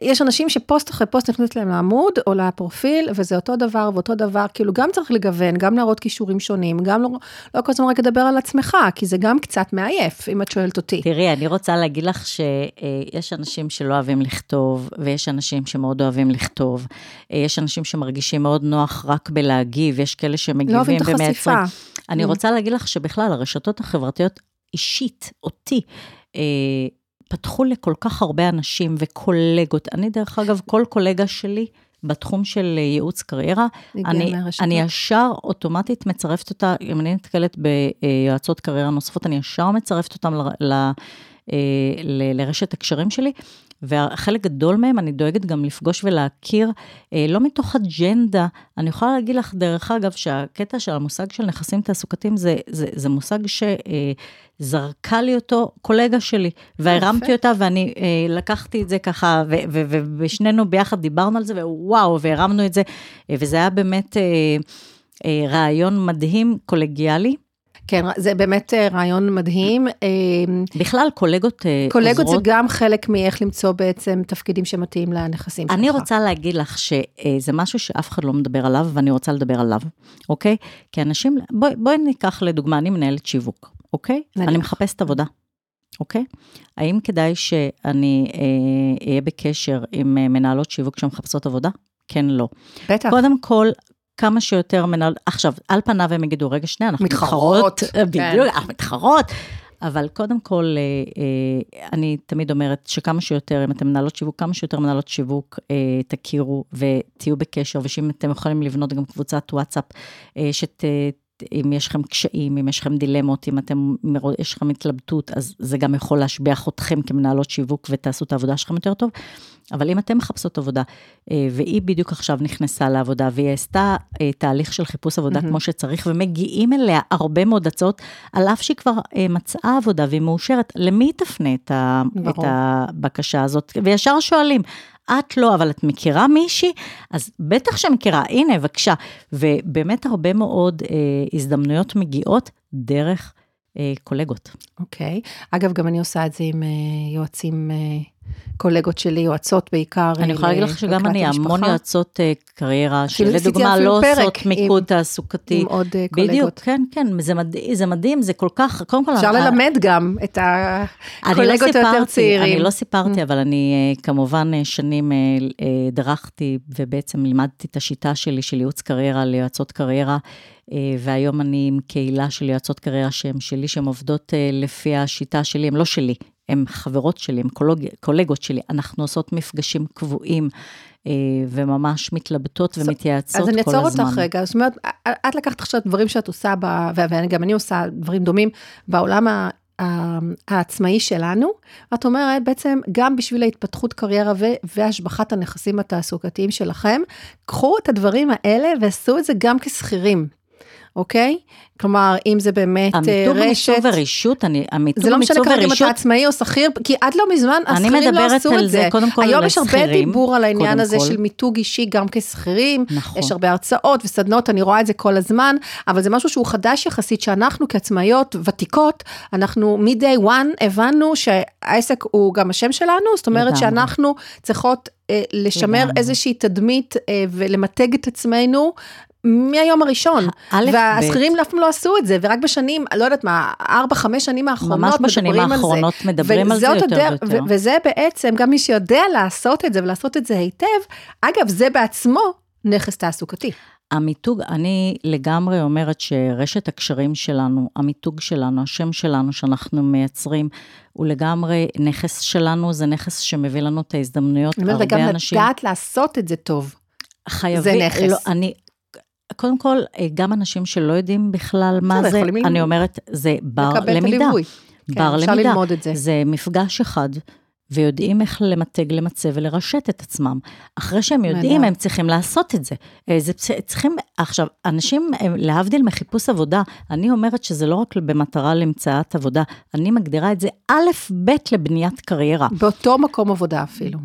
[SPEAKER 1] יש אנשים שפוסט אחרי פוסט נכנסת להם לעמוד או לפרופיל, וזה אותו דבר ואותו דבר, כאילו כאילו גם צריך לגוון, גם להראות כישורים שונים, גם לא, לא כל הזמן רק לדבר על עצמך, כי זה גם קצת מעייף, אם את שואלת אותי.
[SPEAKER 2] תראי, אני רוצה להגיד לך שיש אנשים שלא אוהבים לכתוב, ויש אנשים שמאוד אוהבים לכתוב. יש אנשים שמרגישים מאוד נוח רק בלהגיב, יש כאלה שמגיבים
[SPEAKER 1] ומייצרים. לא אוהבים את החשיפה.
[SPEAKER 2] אני mm. רוצה להגיד לך שבכלל, הרשתות החברתיות, אישית, אותי, אה, פתחו לכל כך הרבה אנשים וקולגות. אני, דרך אגב, כל קולגה שלי, בתחום של ייעוץ קריירה, אני, אני ישר אוטומטית מצרפת אותה, אם אני נתקלת ביועצות קריירה נוספות, אני ישר מצרפת אותם ל, אה, ל, לרשת הקשרים שלי, וחלק גדול מהם אני דואגת גם לפגוש ולהכיר, אה, לא מתוך אג'נדה, אני יכולה להגיד לך, דרך אגב, שהקטע של המושג של נכסים תעסוקתיים זה, זה, זה מושג שזרקה לי אותו קולגה שלי, והרמתי אותה ואני אה, לקחתי את זה ככה, ושנינו ביחד דיברנו על זה, ווואו, והרמנו את זה, וזה היה באמת רעיון מדהים, קולגיאלי.
[SPEAKER 1] כן, זה באמת אה, רעיון מדהים. אה,
[SPEAKER 2] בכלל, קולגות
[SPEAKER 1] אה, עוזרות. קולגות זה גם חלק מאיך למצוא בעצם תפקידים שמתאים לנכסים
[SPEAKER 2] שלך. אני רוצה להגיד לך שזה משהו שאף אחד לא מדבר עליו, ואני רוצה לדבר עליו, אוקיי? כי אנשים, בואי בוא ניקח לדוגמה, אני מנהלת שיווק, אוקיי? נניח. אני מחפשת עבודה. אוקיי? האם כדאי שאני אהיה אה, בקשר עם מנהלות שיווק שמחפשות עבודה? כן, לא.
[SPEAKER 1] בטח.
[SPEAKER 2] קודם כל, כמה שיותר מנהל... עכשיו, על פניו הם יגידו, רגע, שנייה, אנחנו
[SPEAKER 1] מתחרות.
[SPEAKER 2] מתחרות, כן. בדיוק, אנחנו מתחרות. אבל קודם כל, אה, אה, אני תמיד אומרת שכמה שיותר, אם אתם מנהלות שיווק, כמה שיותר מנהלות שיווק אה, תכירו ותהיו בקשר, ושאם אתם יכולים לבנות גם קבוצת וואטסאפ, שת... אם יש לכם קשיים, אם יש לכם דילמות, אם אתם, יש לכם התלבטות, אז זה גם יכול להשביח אתכם כמנהלות שיווק ותעשו את העבודה שלכם יותר טוב. אבל אם אתם מחפשות עבודה, אה, והיא בדיוק עכשיו נכנסה לעבודה, והיא עשתה אה, תהליך של חיפוש עבודה mm-hmm. כמו שצריך, ומגיעים אליה הרבה מאוד הצעות, על אף שהיא כבר אה, מצאה עבודה והיא מאושרת, למי היא תפנה את, ה, את הבקשה הזאת? וישר שואלים, את לא, אבל את מכירה מישהי? אז בטח שמכירה, הנה, בבקשה. ובאמת הרבה מאוד אה, הזדמנויות מגיעות דרך אה, קולגות.
[SPEAKER 1] אוקיי. Okay. אגב, גם אני עושה את זה עם אה, יועצים... אה... קולגות שלי, יועצות בעיקר.
[SPEAKER 2] אני יכולה להגיד לך שגם אני, המון יועצות אה, קריירה, שלדוגמה לא עושות מיקוד תעסוקתי.
[SPEAKER 1] עם עוד אה, קולגות.
[SPEAKER 2] בדיוק, כן, כן, זה מדהים, זה מדהים, זה כל כך, קודם כל...
[SPEAKER 1] אפשר ללמד גם את
[SPEAKER 2] לא
[SPEAKER 1] הקולגות היותר צעירים.
[SPEAKER 2] אני לא סיפרתי, אבל אני אה, כמובן שנים הדרכתי, ובעצם לימדתי את השיטה שלי של ייעוץ קריירה ליועצות קריירה. והיום אני עם קהילה של יועצות קריירה שהן שלי, שהן עובדות לפי השיטה שלי, הן לא שלי, הן חברות שלי, הן קולוג, קולגות שלי, אנחנו עושות מפגשים קבועים. אה, וממש מתלבטות ומתייעצות כל הזמן.
[SPEAKER 1] אז אני אעצור אותך רגע, זאת אומרת, את לקחת עכשיו דברים שאת עושה, ב, וגם אני עושה דברים דומים בעולם העצמאי שלנו, ואת אומרת, בעצם גם בשביל ההתפתחות קריירה והשבחת הנכסים התעסוקתיים שלכם, קחו את הדברים האלה ועשו את זה גם כשכירים. אוקיי? כלומר, אם זה באמת
[SPEAKER 2] רשת... המיתוג מיצוב ורישות, אני,
[SPEAKER 1] המיתוג זה לא משנה כרגע אם אתה עצמאי או שכיר, כי עד לא מזמן השכירים לא עשו את זה. זה קודם כל היום יש הרבה דיבור על העניין הזה כל. של מיתוג אישי גם כשכירים, נכון. יש הרבה הרצאות וסדנות, אני רואה את זה כל הזמן, אבל זה משהו שהוא חדש יחסית, שאנחנו כעצמאיות ותיקות, אנחנו מ-day one הבנו שהעסק הוא גם השם שלנו, זאת אומרת שאנחנו צריכות אה, לשמר איזושהי תדמית אה, ולמתג את עצמנו מהיום הראשון, והשכירים אף פעם לא עשו את זה, ורק בשנים, לא יודעת מה, ארבע, חמש שנים האחרונות
[SPEAKER 2] ממש בשנים האחרונות מדברים על זה יותר ויותר.
[SPEAKER 1] וזה בעצם, גם מי שיודע לעשות את זה ולעשות את זה היטב, אגב, זה בעצמו נכס תעסוקתי.
[SPEAKER 2] המיתוג, אני לגמרי אומרת שרשת הקשרים שלנו, המיתוג שלנו, השם שלנו שאנחנו מייצרים, הוא לגמרי נכס שלנו, זה נכס שמביא לנו את ההזדמנויות, הרבה
[SPEAKER 1] אנשים... וגם לדעת לעשות את זה טוב.
[SPEAKER 2] חייבים, זה נכס. לא, אני, קודם כל, אה, גם אנשים שלא יודעים בכלל מה זה, אני אומרת, זה בר למידה. בר כן, למידה. זה מפגש אחד ויודעים איך למתג, למצב ולרשת את עצמם. אחרי שהם יודעים, הם צריכים לעשות את זה. אה, זה צריכים, עכשיו, אנשים, להבדיל מחיפוש עבודה, אני אומרת שזה לא רק במטרה למציאת עבודה, אני מגדירה את זה א', ב', לבניית קריירה.
[SPEAKER 1] באותו מקום עבודה אפילו.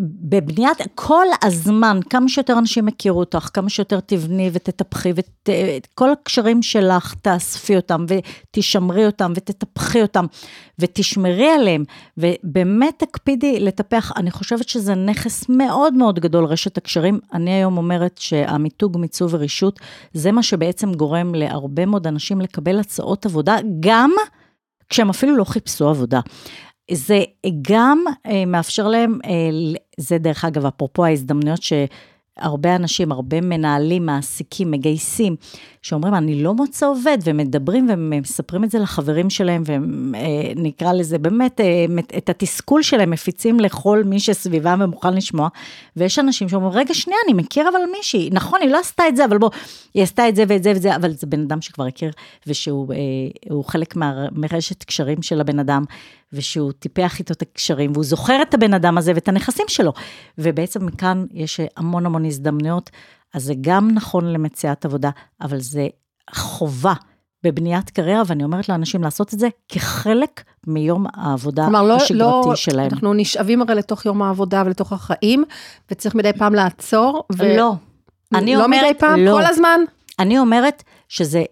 [SPEAKER 2] בבניית, כל הזמן, כמה שיותר אנשים יכירו אותך, כמה שיותר תבני ותטפחי, ואת כל הקשרים שלך, תאספי אותם ותשמרי אותם ותטפחי אותם ותשמרי עליהם, ובאמת תקפידי לטפח, אני חושבת שזה נכס מאוד מאוד גדול, רשת הקשרים. אני היום אומרת שהמיתוג, מיצוב ורישות, זה מה שבעצם גורם להרבה מאוד אנשים לקבל הצעות עבודה, גם כשהם אפילו לא חיפשו עבודה. זה גם אה, מאפשר להם, אה, זה דרך אגב, אפרופו ההזדמנויות ש... הרבה אנשים, הרבה מנהלים, מעסיקים, מגייסים, שאומרים, אני לא מוצא עובד, ומדברים ומספרים את זה לחברים שלהם, ונקרא לזה באמת, אה, את התסכול שלהם מפיצים לכל מי שסביבם ומוכן לשמוע, ויש אנשים שאומרים, רגע, שנייה, אני מכיר אבל מישהי, נכון, היא לא עשתה את זה, אבל בוא, היא עשתה את זה ואת זה ואת זה, אבל זה בן אדם שכבר הכיר, ושהוא אה, חלק מרשת קשרים של הבן אדם. ושהוא טיפח איתו את הקשרים, והוא זוכר את הבן אדם הזה ואת הנכסים שלו. ובעצם מכאן יש המון המון הזדמנויות, אז זה גם נכון למציאת עבודה, אבל זה חובה. בבניית קריירה, ואני אומרת לאנשים לעשות את זה כחלק מיום העבודה כלומר, לא, השגרתי לא, שלהם.
[SPEAKER 1] אנחנו נשאבים הרי לתוך יום העבודה ולתוך החיים, וצריך מדי פעם לעצור.
[SPEAKER 2] ו... לא.
[SPEAKER 1] אני לא אומרת, מדי פעם, לא. כל הזמן.
[SPEAKER 2] אני אומרת שזה,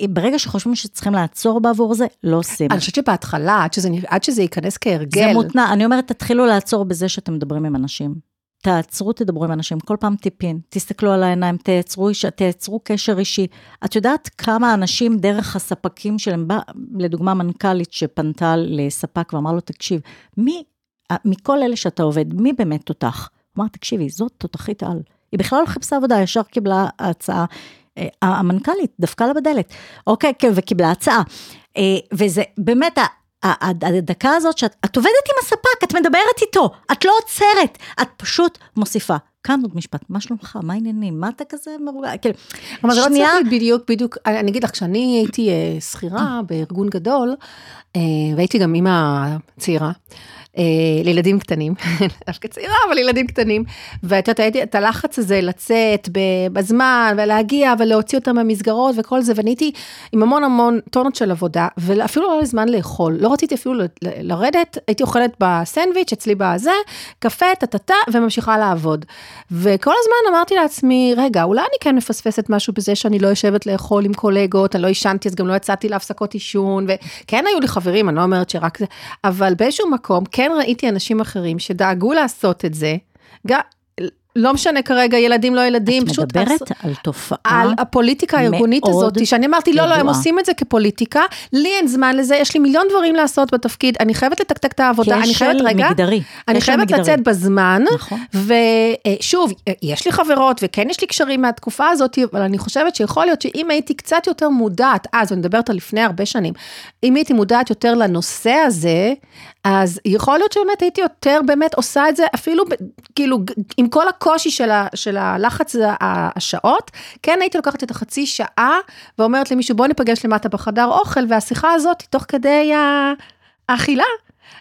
[SPEAKER 2] ברגע שחושבים שצריכים לעצור בעבור זה, לא עושים.
[SPEAKER 1] אני חושבת שבהתחלה, עד שזה, עד שזה ייכנס כהרגל.
[SPEAKER 2] זה מותנע, אני אומרת, תתחילו לעצור בזה שאתם מדברים עם אנשים. תעצרו, תדברו עם אנשים, כל פעם טיפין, תסתכלו על העיניים, תייצרו, תייצרו קשר אישי. את יודעת כמה אנשים דרך הספקים שלהם, לדוגמה מנכ"לית שפנתה לספק ואמר לו, תקשיב, מי, מכל אלה שאתה עובד, מי באמת תותח? אמר, תקשיבי, זאת תותחית על. היא בכלל לא חיפשה עבודה, ישר קיבלה הצעה. אה, המנכ"לית דפקה לה בדלת, אוקיי, כן, וקיבלה הצעה. אה, וזה באמת, הדקה הזאת שאת את עובדת עם הספק, את מדברת איתו, את לא עוצרת, את פשוט מוסיפה. כאן עוד משפט, מה שלומך, מה העניינים, מה אתה כזה מרוגע, כאילו,
[SPEAKER 1] אבל זה לא צריך בדיוק, בדיוק, אני אגיד לך, כשאני הייתי אה, שכירה בארגון גדול, והייתי גם אימא צעירה, לילדים קטנים, דווקא צעירה, אבל לילדים קטנים. ואת יודעת, את הלחץ הזה לצאת בזמן ולהגיע ולהוציא אותם מהמסגרות וכל זה, ואני הייתי עם המון המון טונות של עבודה, ואפילו לא היה זמן לאכול, לא רציתי אפילו לרדת, הייתי אוכלת בסנדוויץ' אצלי בזה, קפה, טה-טה-טה, וממשיכה לעבוד. וכל הזמן אמרתי לעצמי, רגע, אולי אני כן מפספסת משהו בזה שאני לא יושבת לאכול עם קולגות, אני לא עישנתי, אז גם לא יצאתי להפסקות עישון, וכן היו לי חברים, אני לא אומרת שרק זה, אבל באיזשהו מקום, כן כן ראיתי אנשים אחרים שדאגו לעשות את זה, גם, לא משנה כרגע, ילדים, לא ילדים,
[SPEAKER 2] פשוט... את מדברת עש... על תופעה
[SPEAKER 1] על הפוליטיקה הארגונית הזאת, שאני אמרתי, לא, לא, הם עושים את זה כפוליטיקה, לי אין זמן לזה, יש לי מיליון דברים לעשות בתפקיד, אני חייבת לתקתק את העבודה, אני חייבת, רגע,
[SPEAKER 2] מגדרי.
[SPEAKER 1] אני חייבת לצאת בזמן, נכון. ושוב, יש לי חברות, וכן יש לי קשרים מהתקופה הזאת, אבל אני חושבת שיכול להיות שאם הייתי קצת יותר מודעת, אז, אני מדברת על לפני הרבה שנים, אם הייתי מודעת יותר לנושא הזה, אז יכול להיות שבאמת הייתי יותר באמת עושה את זה, אפילו כאילו עם כל הקושי של, ה, של הלחץ השעות, כן הייתי לוקחת את החצי שעה ואומרת למישהו בוא ניפגש למטה בחדר אוכל, והשיחה הזאת תוך כדי האכילה.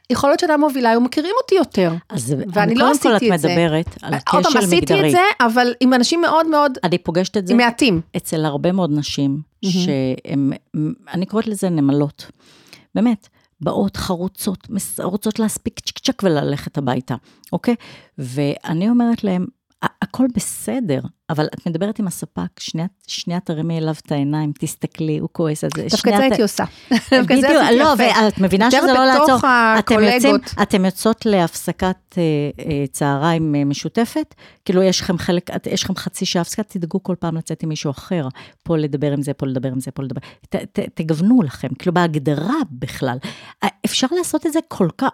[SPEAKER 1] יכול להיות שאתה מובילה, היו מכירים אותי יותר.
[SPEAKER 2] אז ואני לא עשיתי את זה. קודם כל את מדברת על כשל מגדרי. עוד
[SPEAKER 1] עשיתי את זה, אבל עם אנשים מאוד מאוד...
[SPEAKER 2] אני פוגשת את זה.
[SPEAKER 1] מעטים.
[SPEAKER 2] אצל הרבה מאוד נשים, שהן, אני קוראת לזה נמלות. באמת. באות חרוצות, רוצות להספיק צ'יק צ'ק וללכת הביתה, אוקיי? ואני אומרת להם, הכל בסדר, אבל את מדברת עם הספק, שנייה, שנייה תרימי אליו את העיניים, תסתכלי, הוא כועס על זה.
[SPEAKER 1] דווקא זה הייתי עושה.
[SPEAKER 2] בדיוק, לא, ואת מבינה שזה לא לעצור. אתם יוצאים, אתם יוצאות להפסקת אה, אה, צהריים אה, משותפת, כאילו יש לכם חלק, יש לכם חצי שעה הפסקה, תדאגו כל פעם לצאת עם מישהו אחר, פה לדבר עם זה, פה לדבר עם זה, פה לדבר, ת, ת, תגוונו לכם, כאילו בהגדרה בכלל. אפשר לעשות את זה כל כך,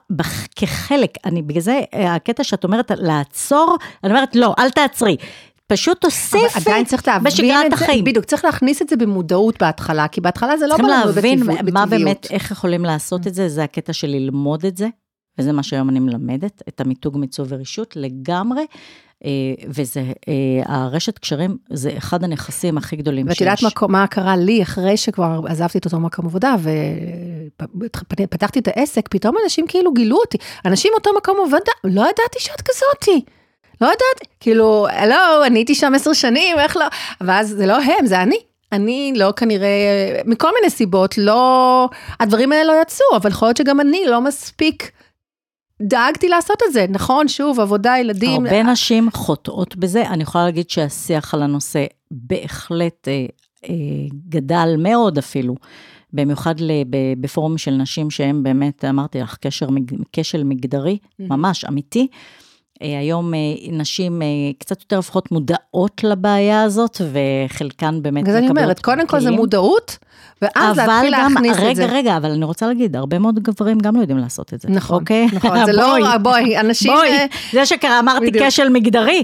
[SPEAKER 2] כחלק, אני, בגלל זה הקטע שאת אומרת לעצור, אני אומרת, לא, אל תעצרי. פשוט תוסיפי בשגרת החיים.
[SPEAKER 1] בדיוק, צריך להכניס את זה במודעות בהתחלה, כי בהתחלה זה לא
[SPEAKER 2] לנו בטבעיות. צריכים להבין מה באמת, איך יכולים לעשות את זה, זה הקטע של ללמוד את זה, וזה מה שהיום אני מלמדת, את המיתוג, מיצוב ורישות לגמרי. אה, וזה, אה, הרשת קשרים זה אחד הנכסים הכי גדולים
[SPEAKER 1] שיש. ואת יודעת מה, מה קרה לי אחרי שכבר עזבתי את אותו מקום עבודה ופתחתי את העסק, פתאום אנשים כאילו גילו אותי. אנשים מאותו מקום עבודה, לא ידעתי שאת כזאתי. לא יודעת, כאילו, לא, אני הייתי שם עשר שנים, איך לא, ואז זה לא הם, זה אני. אני לא כנראה, מכל מיני סיבות, לא, הדברים האלה לא יצאו, אבל יכול להיות שגם אני לא מספיק דאגתי לעשות את זה, נכון, שוב, עבודה, ילדים.
[SPEAKER 2] הרבה נשים חוטאות בזה, אני יכולה להגיד שהשיח על הנושא בהחלט אה, אה, גדל מאוד אפילו. במיוחד בפורום של נשים שהם באמת, אמרתי לך, קשר, כשל מגדרי, ממש אמיתי. אה, היום אה, נשים אה, קצת יותר לפחות מודעות לבעיה הזאת, וחלקן באמת
[SPEAKER 1] מקבלות... אז אני אומרת, קודם כל זה מודעות, ואז להתחיל להכניס
[SPEAKER 2] רגע,
[SPEAKER 1] את זה.
[SPEAKER 2] רגע, רגע, אבל אני רוצה להגיד, הרבה מאוד גברים גם לא יודעים לעשות את זה.
[SPEAKER 1] נכון, אוקיי? נכון, זה לא, בואי, אנשים...
[SPEAKER 2] בואי, זה שקרה, אמרתי כשל מגדרי.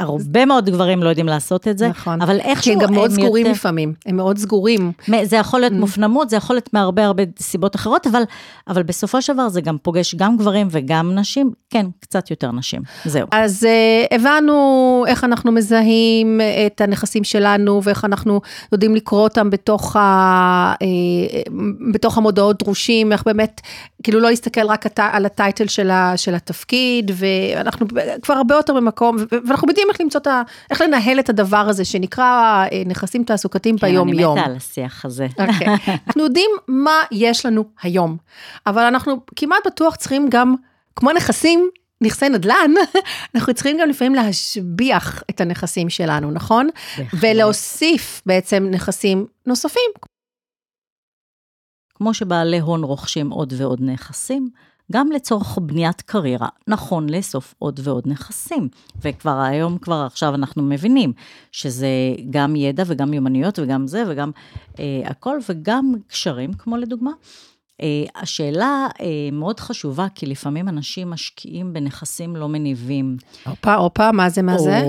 [SPEAKER 2] הרבה מאוד גברים לא יודעים לעשות את זה, נכון. אבל איכשהו
[SPEAKER 1] הם, הם גם מאוד סגורים יותר... לפעמים, הם מאוד סגורים.
[SPEAKER 2] זה יכול להיות mm. מופנמות, זה יכול להיות מהרבה הרבה סיבות אחרות, אבל, אבל בסופו של דבר זה גם פוגש גם גברים וגם נשים, כן, קצת יותר נשים, זהו.
[SPEAKER 1] אז uh, הבנו איך אנחנו מזהים את הנכסים שלנו, ואיך אנחנו יודעים לקרוא אותם בתוך, ה, uh, בתוך המודעות דרושים, איך באמת, כאילו לא להסתכל רק על הטייטל של, ה, של התפקיד, ואנחנו כבר הרבה יותר במקום, ואנחנו יודעים איך למצוא את ה... איך לנהל את הדבר הזה שנקרא אה, נכסים תעסוקתיים כן, ביום-יום.
[SPEAKER 2] כן, אני מתה על השיח הזה.
[SPEAKER 1] Okay. אוקיי. אנחנו יודעים מה יש לנו היום, אבל אנחנו כמעט בטוח צריכים גם, כמו נכסים, נכסי נדל"ן, אנחנו צריכים גם לפעמים להשביח את הנכסים שלנו, נכון? בהחלט. ולהוסיף בעצם נכסים נוספים.
[SPEAKER 2] כמו שבעלי הון רוכשים עוד ועוד נכסים, גם לצורך בניית קריירה, נכון לאסוף עוד ועוד נכסים. וכבר היום, כבר עכשיו אנחנו מבינים שזה גם ידע וגם מיומנויות וגם זה וגם אה, הכל, וגם קשרים, כמו לדוגמה. אה, השאלה אה, מאוד חשובה, כי לפעמים אנשים משקיעים בנכסים לא מניבים.
[SPEAKER 1] הופה, הופה, מה זה, מה או, זה?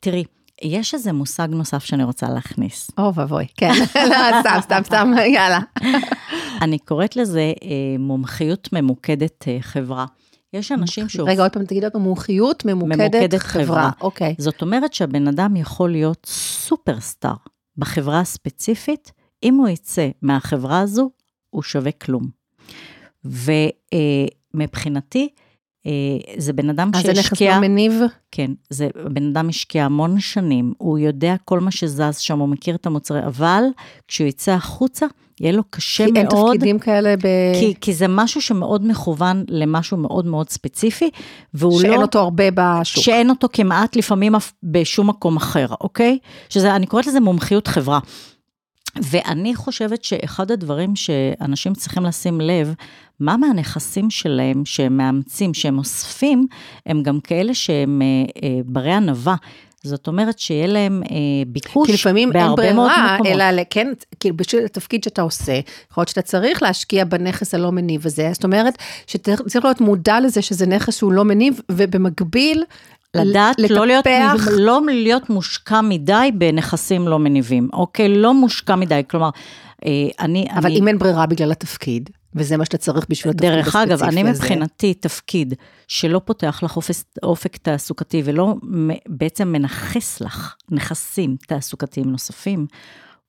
[SPEAKER 2] תראי, יש איזה מושג נוסף שאני רוצה להכניס.
[SPEAKER 1] או ואבוי, כן, לא, סתם, סתם, סתם, יאללה.
[SPEAKER 2] אני קוראת לזה אה, מומחיות ממוקדת אה, חברה. יש אנשים
[SPEAKER 1] ש... רגע, עוד פעם, תגיד עוד פעם, מומחיות ממוקדת. חברה. אוקיי.
[SPEAKER 2] זאת אומרת שהבן אדם יכול להיות סופרסטאר בחברה הספציפית, אם הוא יצא מהחברה הזו, הוא שווה כלום. ומבחינתי, אה, זה בן אדם
[SPEAKER 1] שהשקיע... אז זה נכס לא מניב?
[SPEAKER 2] כן, זה בן אדם השקיע המון שנים, הוא יודע כל מה שזז שם, הוא מכיר את המוצרי, אבל כשהוא יצא החוצה, יהיה לו קשה
[SPEAKER 1] כי
[SPEAKER 2] מאוד.
[SPEAKER 1] כי אין תפקידים כאלה ב...
[SPEAKER 2] כי, כי זה משהו שמאוד מכוון למשהו מאוד מאוד ספציפי, והוא
[SPEAKER 1] שאין
[SPEAKER 2] לא...
[SPEAKER 1] שאין אותו הרבה בשוק.
[SPEAKER 2] שאין אותו כמעט לפעמים בשום מקום אחר, אוקיי? שזה, אני קוראת לזה מומחיות חברה. ואני חושבת שאחד הדברים שאנשים צריכים לשים לב, מה מהנכסים שלהם שהם מאמצים, שהם אוספים, הם גם כאלה שהם אה, אה, ברי ענווה. זאת אומרת שיהיה להם אה, ביקוש בהרבה מאוד מקומות. כי לפעמים אין
[SPEAKER 1] ברירה, אלא כן, כאילו בשביל התפקיד שאתה עושה, יכול להיות שאתה צריך להשקיע בנכס הלא מניב הזה, זאת אומרת שצריך להיות מודע לזה שזה נכס שהוא לא מניב, ובמקביל
[SPEAKER 2] לדעת לטפח. לא להיות, לא להיות מושקע מדי בנכסים לא מניבים, אוקיי? לא מושקע מדי, כלומר, אה, אני...
[SPEAKER 1] אבל
[SPEAKER 2] אני,
[SPEAKER 1] אם אין ברירה בגלל התפקיד, וזה מה שאתה צריך בשביל התפקיד הספציפי
[SPEAKER 2] הזה. דרך אגב, אני מבחינתי, תפקיד שלא פותח לך אופק, אופק תעסוקתי ולא בעצם מנכס לך נכסים תעסוקתיים נוספים,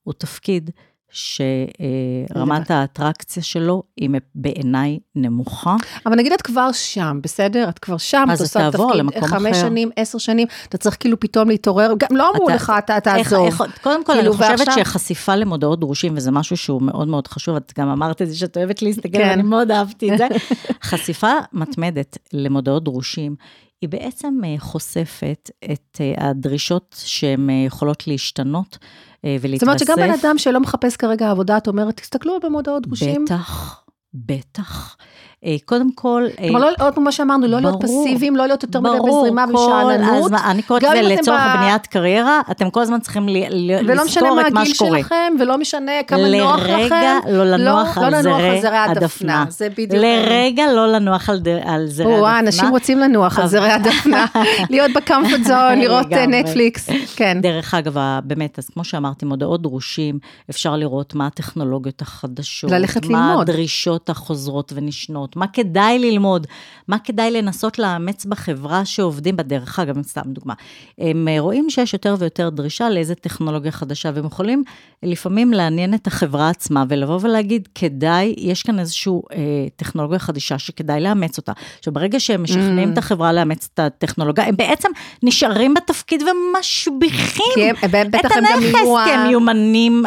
[SPEAKER 2] הוא תפקיד שרמת האטרקציה שלו היא בעיניי נמוכה.
[SPEAKER 1] אבל נגיד את כבר שם, בסדר? את כבר שם,
[SPEAKER 2] את עושה תפקיד
[SPEAKER 1] חמש שנים, עשר שנים, אתה צריך כאילו פתאום להתעורר, גם לא אמרו לך, אתה תעזוב.
[SPEAKER 2] קודם כל, כאילו, אני חושבת שחשיפה למודעות דרושים, וזה משהו שהוא מאוד מאוד חשוב, את גם אמרת את זה שאת אוהבת להסתכל, כן. ואני מאוד אהבתי את זה. חשיפה מתמדת למודעות דרושים. היא בעצם אה, חושפת את אה, הדרישות שהן אה, יכולות להשתנות ולהתרסף.
[SPEAKER 1] זאת אומרת שגם בן אדם שלא מחפש כרגע עבודה, את אומרת, תסתכלו במודעות דרושים.
[SPEAKER 2] בטח, בטח. אה, קודם כל...
[SPEAKER 1] כלומר, לא, עוד פעם מה שאמרנו, לא להיות פסיביים, לא להיות יותר מדי בזרימה ושאננות.
[SPEAKER 2] ברור, אני קוראת לזה לצורך בניית קריירה, אתם כל הזמן צריכים לזכור את מה שקורה. ולא משנה מה הגיל
[SPEAKER 1] שלכם, ולא משנה כמה נוח לכם.
[SPEAKER 2] לרגע לא לנוח על זרי הדפנה.
[SPEAKER 1] זה בדיוק.
[SPEAKER 2] לרגע לא לנוח על זרי הדפנה.
[SPEAKER 1] וואו, אנשים רוצים לנוח על זרי הדפנה. להיות בקמפורט זון, לראות נטפליקס. כן.
[SPEAKER 2] דרך אגב, באמת, אז כמו שאמרתי, מודעות דרושים, אפשר לראות מה הטכנולוגיות החדשות.
[SPEAKER 1] ללכת ללמוד. מה
[SPEAKER 2] הדרישות החוזרות ונשנות. מה כדאי ללמוד, מה כדאי לנסות לאמץ בחברה שעובדים בדרך אגב, סתם דוגמה. הם אה, רואים שיש יותר ויותר דרישה לאיזה טכנולוגיה חדשה, והם יכולים לפעמים לעניין את החברה עצמה ולבוא ולהגיד, כדאי, יש כאן איזושהי אה, טכנולוגיה חדשה שכדאי לאמץ אותה. עכשיו, ברגע שהם משכנעים mm. את החברה לאמץ את הטכנולוגיה, הם בעצם נשארים בתפקיד ומשביחים את הנכס, כי הם מיומנים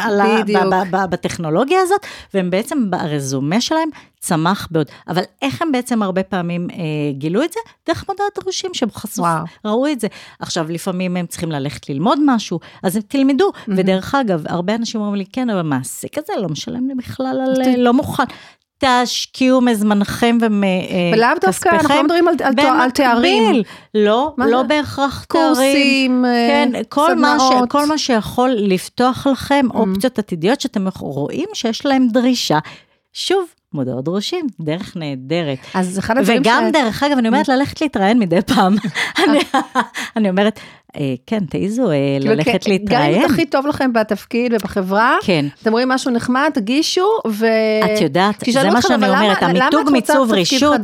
[SPEAKER 2] בטכנולוגיה הזאת, והם בעצם ברזומה שלהם צמח בעוד. אבל איך הם בעצם הרבה פעמים אה, גילו את זה? דרך מודעת דרושים שהם חשוף, וואו. ראו את זה. עכשיו, לפעמים הם צריכים ללכת ללמוד משהו, אז הם תלמדו. Mm-hmm. ודרך אגב, הרבה אנשים אומרים לי, כן, אבל המעסיק הזה לא משלם לי בכלל על... אה, לא מוכן. תשקיעו מזמנכם ומכספיכם.
[SPEAKER 1] ולאו דווקא, אנחנו לא מדברים על, על, על תארים.
[SPEAKER 2] לא, לא בהכרח תארים.
[SPEAKER 1] קורסים,
[SPEAKER 2] כן, כל מה, ש, כל מה שיכול לפתוח לכם mm-hmm. אופציות עתידיות שאתם רואים שיש להם דרישה. שוב, מודעות דרושים, דרך נהדרת.
[SPEAKER 1] אז אחד הדברים
[SPEAKER 2] ש... וגם, דרך אגב, אני אומרת ללכת להתראיין מדי פעם. אני אומרת, אה, כן, תעיזו אה, כאילו, ללכת כן, להתראיין.
[SPEAKER 1] גם אם הכי טוב לכם בתפקיד ובחברה,
[SPEAKER 2] כן.
[SPEAKER 1] אתם רואים משהו נחמד, תגישו, ו...
[SPEAKER 2] את יודעת, זה מה שאני אומרת, המיתוג, מיצוב, רישות.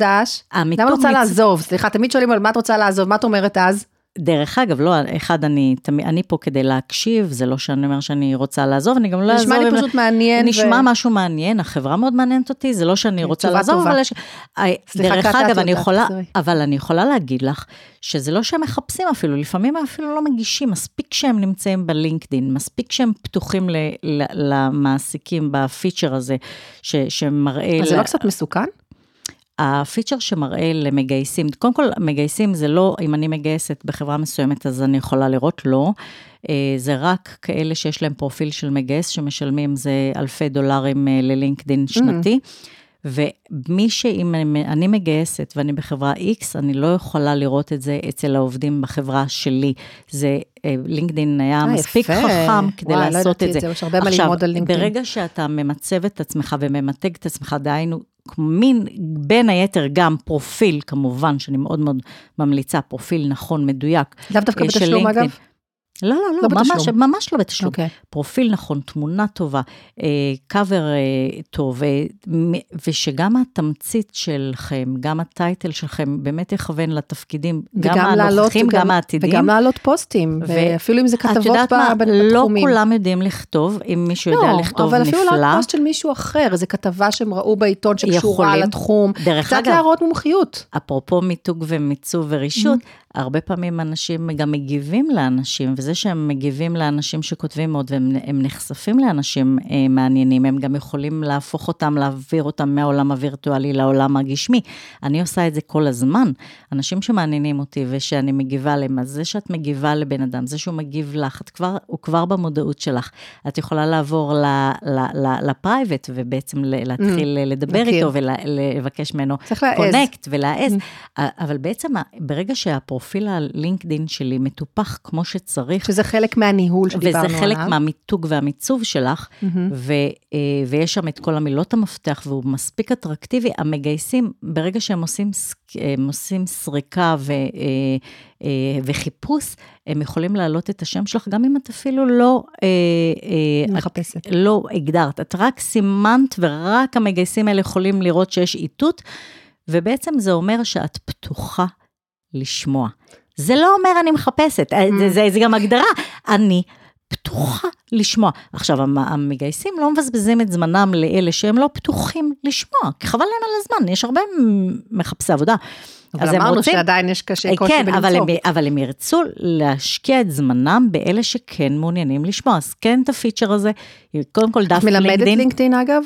[SPEAKER 1] למה את רוצה לעזוב? סליחה, תמיד שואלים על מה את רוצה לעזוב, מה את אומרת אז?
[SPEAKER 2] דרך אגב, לא, אחד, אני, אני פה כדי להקשיב, זה לא שאני אומר שאני רוצה לעזוב, אני גם לא אעזוב.
[SPEAKER 1] נשמע לי פשוט מעניין.
[SPEAKER 2] נשמע ו... משהו מעניין, החברה מאוד מעניינת אותי, זה לא שאני רוצה לעזוב, טובה. אבל יש... סליחה, דרך אגב, אני יכולה, אבל אני יכולה להגיד לך, שזה לא שהם מחפשים אפילו, לפעמים אפילו לא מגישים, מספיק שהם נמצאים בלינקדין, מספיק שהם פתוחים ל, ל, למעסיקים בפיצ'ר הזה, ש, שמראה...
[SPEAKER 1] אז ל... זה לא קצת מסוכן?
[SPEAKER 2] הפיצ'ר שמראה למגייסים, קודם כל מגייסים זה לא אם אני מגייסת בחברה מסוימת אז אני יכולה לראות, לא. אה, זה רק כאלה שיש להם פרופיל של מגייס שמשלמים זה אלפי דולרים אה, ללינקדין שנתי. Mm-hmm. ומי שאם אני, אני מגייסת ואני בחברה X, אני לא יכולה לראות את זה אצל העובדים בחברה שלי. זה, אה, לינקדין היה 아, מספיק יפה. חכם כדי וואי, לא לעשות לא את זה. זה.
[SPEAKER 1] יש הרבה מה ללמוד על לינקדין.
[SPEAKER 2] ברגע שאתה ממצב את עצמך וממתג את עצמך, דהיינו, מין, בין היתר גם פרופיל, כמובן, שאני מאוד מאוד ממליצה, פרופיל נכון, מדויק.
[SPEAKER 1] לאו דווקא בתשלום אגב?
[SPEAKER 2] לא, לא, לא, לא ממש, בתשלום. ממש לא בתשלום. Okay. אוקיי. פרופיל נכון, תמונה טובה, קאבר אה, אה, טוב, אה, ושגם התמצית שלכם, גם הטייטל שלכם, באמת יכוון לתפקידים, גם הנוכחים, גם העתידים.
[SPEAKER 1] וגם להעלות פוסטים, ואפילו אם זה כתבות
[SPEAKER 2] לא בתחומים. לא כולם יודעים לכתוב, אם מישהו לא, יודע לכתוב, נפלא.
[SPEAKER 1] אבל אפילו להעלות פוסט של מישהו אחר, איזה כתבה שהם ראו בעיתון שקשורה יכולים, לתחום. דרך אגב, קצת להראות מומחיות.
[SPEAKER 2] אפרופו מיתוג ומיצוב ורישות, mm-hmm. הרבה פעמים אנשים גם מגיבים לאנשים, וזה שהם מגיבים לאנשים שכותבים מאוד, והם נחשפים לאנשים אה, מעניינים, הם גם יכולים להפוך אותם, להעביר אותם מהעולם הווירטואלי לעולם הגשמי. אני עושה את זה כל הזמן. אנשים שמעניינים אותי ושאני מגיבה להם, אז זה שאת מגיבה לבן אדם, זה שהוא מגיב לך, את כבר, הוא כבר במודעות שלך. את יכולה לעבור לפרייבט ובעצם להתחיל mm, לדבר מכיר. איתו ולבקש ממנו קונקט ולהעז. Mm. אבל בעצם ברגע שהפרופיל הלינקדין שלי מטופח כמו שצריך,
[SPEAKER 1] שזה חלק מהניהול שדיברנו עליו.
[SPEAKER 2] וזה חלק עליו. מהמיתוג והמיצוב שלך, mm-hmm. ו, אה, ויש שם את כל המילות המפתח, והוא מספיק אטרקטיבי, המגייסים, ברגע שהם עושים, הם עושים סריקה ו, אה, אה, וחיפוש, הם יכולים להעלות את השם שלך, גם אם את אפילו לא...
[SPEAKER 1] מחפשת.
[SPEAKER 2] את, לא הגדרת, את רק סימנת, ורק המגייסים האלה יכולים לראות שיש איתות, ובעצם זה אומר שאת פתוחה לשמוע. זה לא אומר אני מחפשת, mm. זה, זה, זה גם הגדרה, אני פתוחה לשמוע. עכשיו, המגייסים לא מבזבזים את זמנם לאלה שהם לא פתוחים לשמוע, כי חבל להם על הזמן, יש הרבה מחפשי עבודה.
[SPEAKER 1] אבל אמרנו רוצים, שעדיין יש קשה אה, קושי
[SPEAKER 2] כן, בלמצוא. אבל הם, אבל הם ירצו להשקיע את זמנם באלה שכן מעוניינים לשמוע, אז כן את הפיצ'ר הזה, קודם כל דף לינקדאין.
[SPEAKER 1] את מלמדת לינקדאין אגב?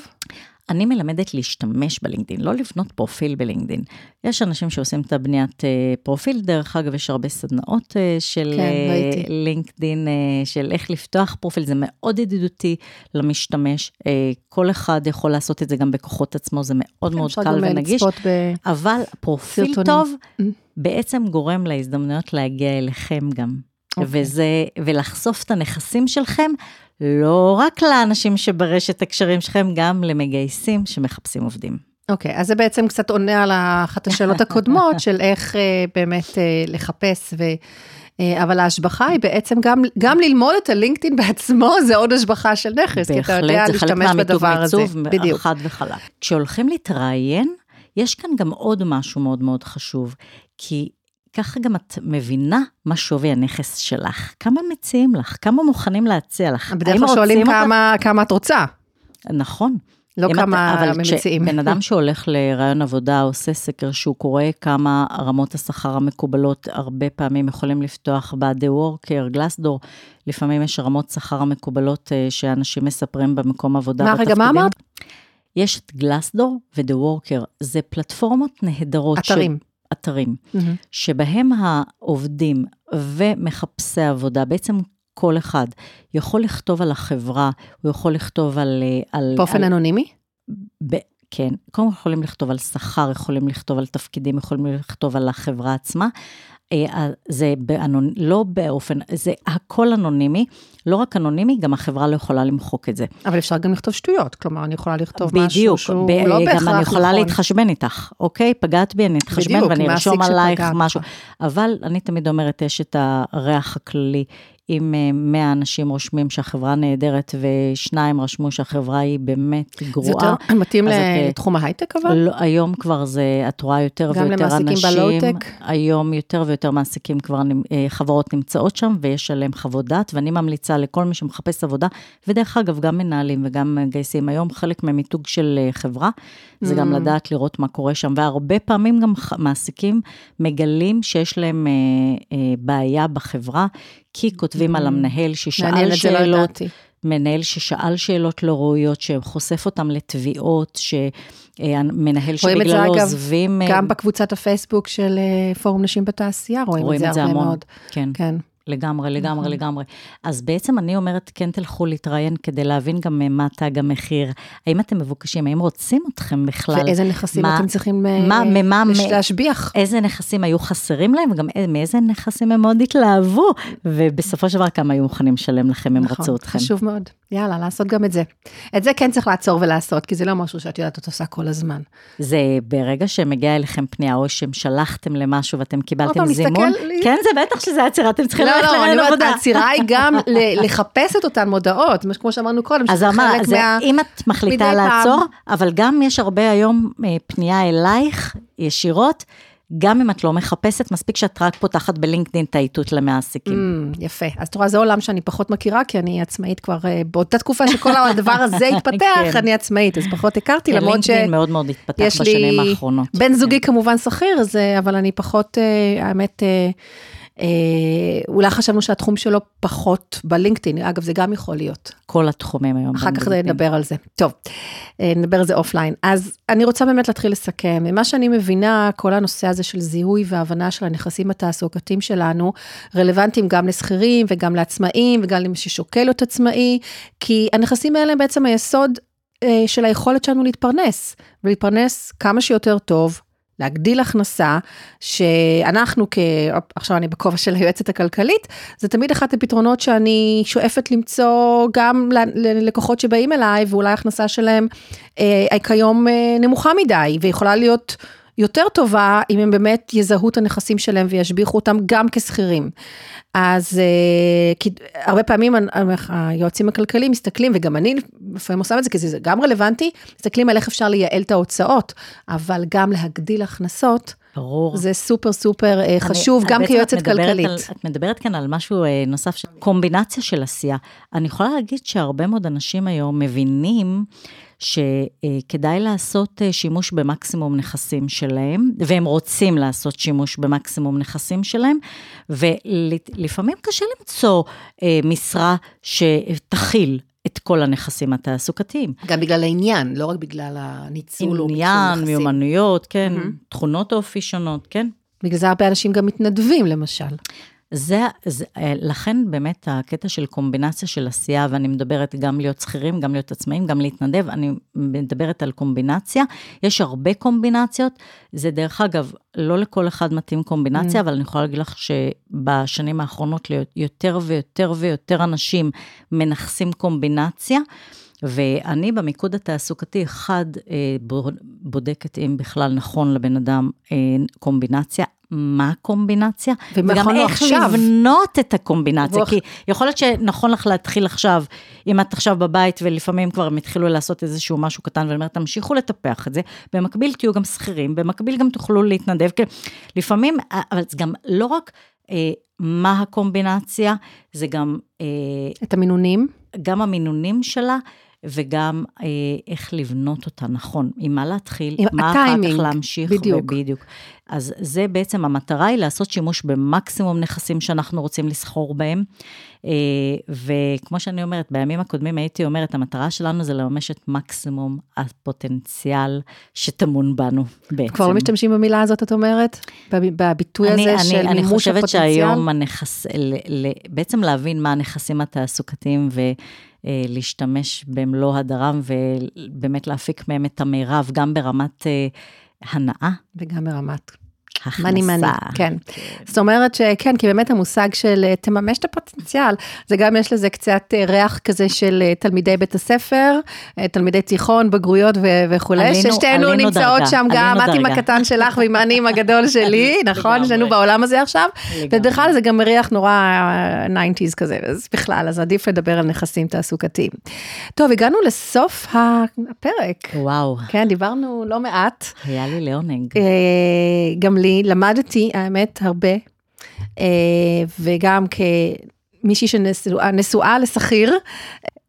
[SPEAKER 2] אני מלמדת להשתמש בלינקדאין, לא לבנות פרופיל בלינקדאין. יש אנשים שעושים את הבניית אה, פרופיל, דרך אגב, יש הרבה סדנאות אה, של כן, אה, לינקדאין, של איך לפתוח פרופיל, זה מאוד ידידותי למשתמש. כל אחד יכול לעשות את זה גם בכוחות עצמו, זה מאוד כן, מאוד קל ונגיש. ב... אבל פרופיל סרטונים. טוב mm. בעצם גורם להזדמנויות להגיע אליכם גם. Okay. אוקיי. וזה, ולחשוף את הנכסים שלכם לא רק לאנשים שברשת הקשרים שלכם, גם למגייסים שמחפשים עובדים.
[SPEAKER 1] אוקיי, okay, אז זה בעצם קצת עונה על אחת השאלות הקודמות של איך uh, באמת uh, לחפש ו... Uh, אבל ההשבחה היא בעצם גם, גם ללמוד את הלינקדאין בעצמו, זה עוד השבחה של נכס, כי אתה יודע להשתמש בדבר הזה.
[SPEAKER 2] בהחלט, זה חלק מהמיתוג מיצוב חד וחלק. כשהולכים להתראיין, יש כאן גם עוד משהו מאוד מאוד חשוב, כי ככה גם את מבינה מה שווי הנכס שלך. כמה מציעים לך? כמה מוכנים להציע לך?
[SPEAKER 1] בדרך כלל שואלים כמה, אותך? כמה את רוצה.
[SPEAKER 2] נכון.
[SPEAKER 1] לא כמה את, אבל מציעים.
[SPEAKER 2] בן אדם שהולך לרעיון עבודה, עושה סקר שהוא קורא כמה רמות השכר המקובלות, הרבה פעמים יכולים לפתוח ב-The Worker, גלסדור, לפעמים יש רמות שכר המקובלות אה, שאנשים מספרים במקום עבודה.
[SPEAKER 1] מה, רגע, מה אמרת?
[SPEAKER 2] יש את גלסדור ו-The Worker, זה פלטפורמות נהדרות.
[SPEAKER 1] אתרים.
[SPEAKER 2] אתרים, mm-hmm. שבהם העובדים ומחפשי עבודה, בעצם כל אחד יכול לכתוב על החברה, הוא יכול לכתוב על... על
[SPEAKER 1] באופן על, אנונימי?
[SPEAKER 2] ב, כן, קודם כל יכולים לכתוב על שכר, יכולים לכתוב על תפקידים, יכולים לכתוב על החברה עצמה, אה, זה באנונ... לא באופן, זה הכל אנונימי, לא רק אנונימי, גם החברה לא יכולה למחוק את זה.
[SPEAKER 1] אבל אפשר גם לכתוב שטויות, כלומר, אני יכולה לכתוב בדיוק, משהו שהוא ב- לא בהכרח נכון.
[SPEAKER 2] גם אני יכולה נכון. להתחשבן איתך, אוקיי? פגעת בי, אני אתחשבן ואני ארשום עלייך משהו. אבל אני תמיד אומרת, יש את הריח הכללי. אם 100 אה, אנשים רושמים שהחברה נהדרת ושניים רשמו שהחברה היא באמת גרועה. זה
[SPEAKER 1] יותר מתאים אה, לתחום ההייטק אבל?
[SPEAKER 2] לא, היום כבר זה, את רואה יותר ויותר אנשים. גם למעסיקים בלואו-טק? היום יותר ויותר מעסיקים כבר, אה, חברות נמצאות שם ויש עליהם חוות דעת, ואני ממליצה לכל מי שמחפש עבודה, ודרך אגב, גם מנהלים וגם מגייסים היום, חלק ממיתוג של חברה, זה mm. גם לדעת לראות מה קורה שם, והרבה פעמים גם מעסיקים מגלים שיש להם בעיה בחברה, כי כותבים על mm. המנהל ששאל שאלות, מנהל ששאל שאלות לא ראויות, שחושף אותם לתביעות, שמנהל שבגללו עוזבים...
[SPEAKER 1] רואים את זה אגב, גם בקבוצת הפייסבוק של אה, פורום נשים בתעשייה, רואים, רואים את זה הרבה מאוד.
[SPEAKER 2] כן. כן. לגמרי, לגמרי, mm-hmm. לגמרי. אז בעצם אני אומרת, כן תלכו להתראיין כדי להבין גם מה תג המחיר. האם אתם מבוקשים, האם רוצים אתכם בכלל?
[SPEAKER 1] ואיזה נכסים מה, אתם צריכים מה, אה, מה, להשביח?
[SPEAKER 2] איזה נכסים היו חסרים להם, וגם מאיזה נכסים הם מאוד התלהבו, ובסופו של דבר כמה היו מוכנים לשלם לכם, הם נכון, רצו אתכם.
[SPEAKER 1] חשוב מאוד. יאללה, לעשות גם את זה. את זה כן צריך לעצור ולעשות, כי זה לא משהו שאת יודעת, את עושה כל הזמן.
[SPEAKER 2] זה ברגע שמגיעה אליכם פנייה, או שהם שלחתם למשהו ואתם קיבלתם זימון? לי... כן, זה בטח שזה עצירה, אתם צריכים
[SPEAKER 1] לא, לא, לרעיון עבודה. העצירה היא גם לחפש את אותן מודעות, כמו שאמרנו קודם,
[SPEAKER 2] אז אמר, זה, מה... אם את מחליטה לעצור, פעם... אבל גם יש הרבה היום אה, פנייה אלייך, ישירות, גם אם את לא מחפשת, מספיק שאת רק פותחת בלינקדאין את האיתות למעסיקים.
[SPEAKER 1] Mm, יפה. אז את רואה, זה עולם שאני פחות מכירה, כי אני עצמאית כבר, uh, באותה תקופה שכל הדבר הזה התפתח, כן. אני עצמאית, אז פחות הכרתי,
[SPEAKER 2] למרות ש... לינקדאין מאוד מאוד התפתח בשנים האחרונות.
[SPEAKER 1] בן זוגי כן. כמובן שכיר, אבל אני פחות, uh, האמת... אה, אולי חשבנו שהתחום שלו פחות בלינקדאין, אגב, זה גם יכול להיות.
[SPEAKER 2] כל התחומים היום.
[SPEAKER 1] אחר כך נדבר על זה. טוב, אה, נדבר על זה אופליין. אז אני רוצה באמת להתחיל לסכם. ממה שאני מבינה, כל הנושא הזה של זיהוי והבנה של הנכסים התעסוקתיים שלנו, רלוונטיים גם לשכירים וגם לעצמאים וגם למי ששוקל להיות עצמאי, כי הנכסים האלה הם בעצם היסוד אה, של היכולת שלנו להתפרנס, ולהתפרנס כמה שיותר טוב, להגדיל הכנסה, שאנחנו כ... עכשיו אני בכובע של היועצת הכלכלית, זה תמיד אחד הפתרונות שאני שואפת למצוא גם ללקוחות שבאים אליי, ואולי הכנסה שלהם אה, כיום אה, נמוכה מדי, ויכולה להיות יותר טובה אם הם באמת יזהו את הנכסים שלהם וישביחו אותם גם כשכירים. אז אה, כי הרבה פעמים היועצים הכלכליים מסתכלים, וגם אני לפעמים עושה את זה, כי זה גם רלוונטי, מסתכלים על איך אפשר לייעל את ההוצאות, אבל גם להגדיל הכנסות.
[SPEAKER 2] ברור.
[SPEAKER 1] זה סופר סופר אני, חשוב, גם כיועצת כלכלית.
[SPEAKER 2] על, את מדברת כאן על משהו אה, נוסף, קומבינציה של עשייה. אני יכולה להגיד שהרבה מאוד אנשים היום מבינים שכדאי לעשות אה, שימוש במקסימום נכסים שלהם, והם רוצים לעשות שימוש במקסימום נכסים שלהם, ולפעמים קשה למצוא אה, משרה שתכיל את כל הנכסים התעסוקתיים.
[SPEAKER 1] גם בגלל העניין, לא רק בגלל הניצול או
[SPEAKER 2] עניין, מיומנויות, כן, mm-hmm. תכונות אופי שונות, כן.
[SPEAKER 1] בגלל זה הרבה אנשים גם מתנדבים, למשל.
[SPEAKER 2] זה, זה, אה, לכן באמת הקטע של קומבינציה של עשייה, ואני מדברת גם להיות שכירים, גם להיות עצמאים, גם להתנדב, אני מדברת על קומבינציה. יש הרבה קומבינציות, זה דרך אגב, לא לכל אחד מתאים קומבינציה, mm. אבל אני יכולה להגיד לך שבשנים האחרונות יותר ויותר ויותר אנשים מנכסים קומבינציה. ואני במיקוד התעסוקתי, אחד, אה, בודקת אם בכלל נכון לבן אדם אה, קומבינציה, מה הקומבינציה, וגם איך עכשיו. לבנות את הקומבינציה, כי יכול להיות שנכון לך להתחיל עכשיו, אם את עכשיו בבית ולפעמים כבר הם התחילו לעשות איזשהו משהו קטן, ואני אומרת, תמשיכו לטפח את זה, במקביל תהיו גם שכירים, במקביל גם תוכלו להתנדב, כי לפעמים, אבל זה גם לא רק אה, מה הקומבינציה, זה גם...
[SPEAKER 1] אה, את המינונים?
[SPEAKER 2] גם המינונים שלה. וגם אה, איך לבנות אותה נכון, עם מה להתחיל, עם מה הטיימינג, אחר כך להמשיך.
[SPEAKER 1] בדיוק.
[SPEAKER 2] בדיוק. אז זה בעצם, המטרה היא לעשות שימוש במקסימום נכסים שאנחנו רוצים לסחור בהם. אה, וכמו שאני אומרת, בימים הקודמים הייתי אומרת, המטרה שלנו זה לממש את מקסימום הפוטנציאל שטמון בנו בעצם.
[SPEAKER 1] כבר לא משתמשים במילה הזאת, את אומרת? בביטוי
[SPEAKER 2] אני,
[SPEAKER 1] הזה
[SPEAKER 2] אני,
[SPEAKER 1] של
[SPEAKER 2] אני
[SPEAKER 1] מימוש
[SPEAKER 2] הפוטנציאל? אני חושבת שהיום הנכס, ל, ל, בעצם להבין מה הנכסים התעסוקתיים ו... אה, להשתמש במלוא הדרם ובאמת להפיק מהם את המירב, גם ברמת אה, הנאה.
[SPEAKER 1] וגם ברמת הכנסה. מני מני, כן. זאת אומרת שכן, כי באמת המושג של אה, תממש את הפוטנציאל, זה גם יש לזה קצת אה, ריח כזה של אה, תלמידי בית הספר, תלמידי תיכון, בגרויות וכולי, ששתינו נמצאות שם גם, את עם הקטן שלך ועם אני עם הגדול שלי, נכון? שנינו בעולם הזה עכשיו, ובכלל זה גם ריח נורא 90's כזה, אז בכלל, אז עדיף לדבר על נכסים תעסוקתיים. טוב, הגענו לסוף הפרק.
[SPEAKER 2] וואו.
[SPEAKER 1] כן, דיברנו לא מעט.
[SPEAKER 2] היה לי לעונג.
[SPEAKER 1] גם לי. שלי, למדתי, האמת, הרבה, אה, וגם כמישהי שנשואה לשכיר,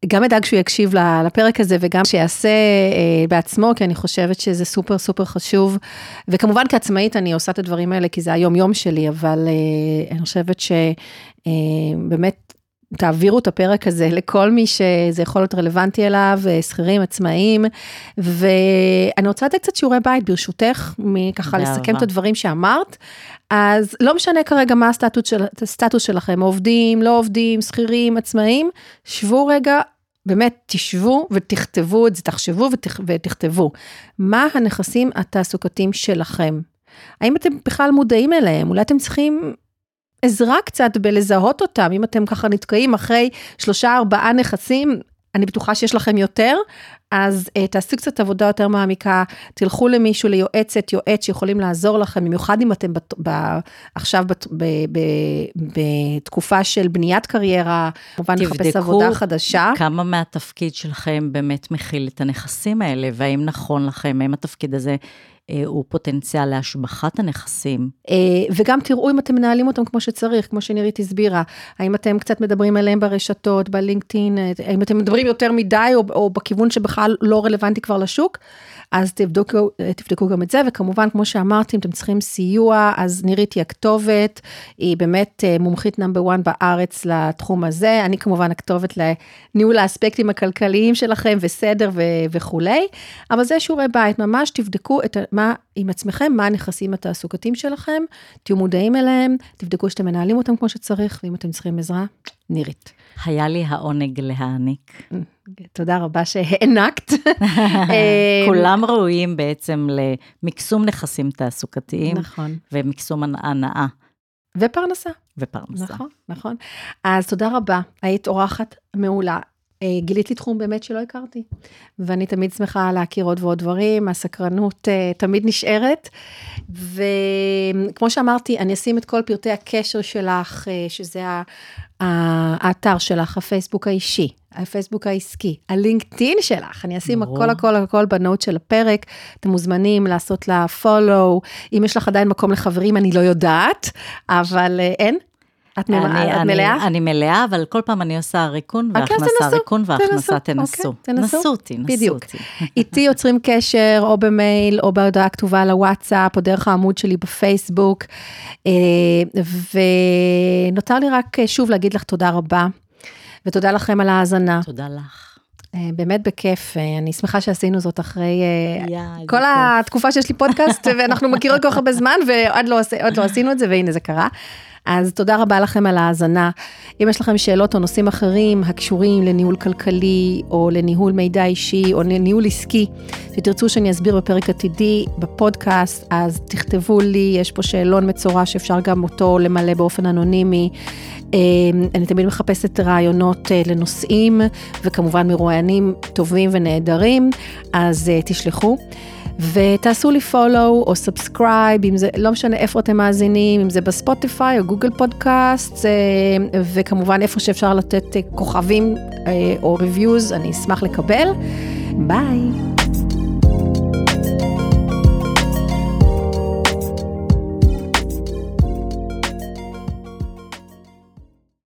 [SPEAKER 1] גם אדאג שהוא יקשיב לפרק הזה וגם שיעשה אה, בעצמו, כי אני חושבת שזה סופר סופר חשוב. וכמובן כעצמאית אני עושה את הדברים האלה, כי זה היום יום שלי, אבל אה, אני חושבת שבאמת תעבירו את הפרק הזה לכל מי שזה יכול להיות רלוונטי אליו, שכירים, עצמאים, ואני רוצה לתת קצת שיעורי בית, ברשותך, מככה לסכם את הדברים שאמרת. אז לא משנה כרגע מה הסטטוס, של, הסטטוס שלכם, עובדים, לא עובדים, שכירים, עצמאים, שבו רגע, באמת תשבו ותכתבו את זה, תחשבו ותכ, ותכתבו. מה הנכסים התעסוקתיים שלכם? האם אתם בכלל מודעים אליהם? אולי אתם צריכים עזרה קצת בלזהות אותם, אם אתם ככה נתקעים אחרי שלושה ארבעה נכסים, אני בטוחה שיש לכם יותר, אז uh, תעשו קצת עבודה יותר מעמיקה, תלכו למישהו, ליועצת, יועץ שיכולים לעזור לכם, במיוחד אם אתם בת, ב, עכשיו בת, ב, ב, בתקופה של בניית קריירה, כמובן לחפש עבודה חדשה.
[SPEAKER 2] כמה מהתפקיד שלכם באמת מכיל את הנכסים האלה, והאם נכון לכם, האם התפקיד הזה אה, הוא פוטנציאל להשבחת הנכסים.
[SPEAKER 1] אה, וגם תראו אם אתם מנהלים אותם כמו שצריך, כמו שנירית הסבירה. האם אתם קצת מדברים עליהם ברשתות, בלינקדאין, האם אתם מדברים יותר מדי או, או בכיוון שבכלל לא רלוונטי כבר לשוק. אז תבדקו, תבדקו גם את זה, וכמובן, כמו שאמרתי, אם אתם צריכים סיוע, אז נירית היא הכתובת, היא באמת אה, מומחית נאמבר 1 בארץ לתחום הזה, אני כמובן הכתובת לניהול האספקטים הכלכליים שלכם וסדר ו- וכולי, אבל זה שיעורי בית, ממש תבדקו את מה, עם עצמכם, מה הנכסים התעסוקתיים שלכם, תהיו מודעים אליהם, תבדקו שאתם מנהלים אותם כמו שצריך, ואם אתם צריכים עזרה, נירית.
[SPEAKER 2] היה לי העונג להעניק.
[SPEAKER 1] תודה רבה שהענקת.
[SPEAKER 2] כולם ראויים בעצם למקסום נכסים תעסוקתיים.
[SPEAKER 1] נכון.
[SPEAKER 2] ומקסום הנאה.
[SPEAKER 1] ופרנסה.
[SPEAKER 2] ופרנסה.
[SPEAKER 1] נכון, נכון. אז תודה רבה, היית אורחת מעולה. אה, גילית לי תחום באמת שלא הכרתי, ואני תמיד שמחה להכיר עוד ועוד דברים, הסקרנות uh, תמיד נשארת, וכמו שאמרתי, אני אשים את כל פרטי הקשר שלך, uh, שזה האתר שלך, הפייסבוק האישי, הפייסבוק העסקי, הלינקדאין שלך, אני אשים הכל הכל הכל בנוט של הפרק, אתם מוזמנים לעשות לה follow, אם יש לך עדיין מקום לחברים, אני לא יודעת, אבל אין, את, אני, את מלאה?
[SPEAKER 2] אני מלאה, אבל כל פעם אני עושה ריקון והכנסה, תנסו, ריקון והכנסה, תנסו. אוקיי, תנסו, נסו אותי, נסו בדיוק. אותי.
[SPEAKER 1] איתי יוצרים קשר, או במייל, או בהודעה כתובה לוואטסאפ, או דרך העמוד שלי בפייסבוק. אה, ונותר לי רק אה, שוב להגיד לך תודה רבה, ותודה לכם על ההאזנה.
[SPEAKER 2] תודה לך.
[SPEAKER 1] אה, באמת בכיף, אני שמחה שעשינו זאת אחרי כל התקופה שיש לי פודקאסט, ואנחנו מכירות כל כך הרבה זמן, ועוד לא, לא עשינו את זה, והנה זה קרה. אז תודה רבה לכם על ההאזנה. אם יש לכם שאלות או נושאים אחרים הקשורים לניהול כלכלי, או לניהול מידע אישי, או לניהול עסקי, ותרצו שאני אסביר בפרק עתידי בפודקאסט, אז תכתבו לי, יש פה שאלון מצורע שאפשר גם אותו למלא באופן אנונימי. אמ, אני תמיד מחפשת רעיונות אה, לנושאים, וכמובן מרואיינים טובים ונהדרים, אז אה, תשלחו. ותעשו לי follow או subscribe, אם זה, לא משנה איפה אתם מאזינים, אם זה בספוטיפיי או גוגל פודקאסט, אה, וכמובן איפה שאפשר לתת אה, כוכבים אה, או reviews, אני אשמח לקבל. ביי.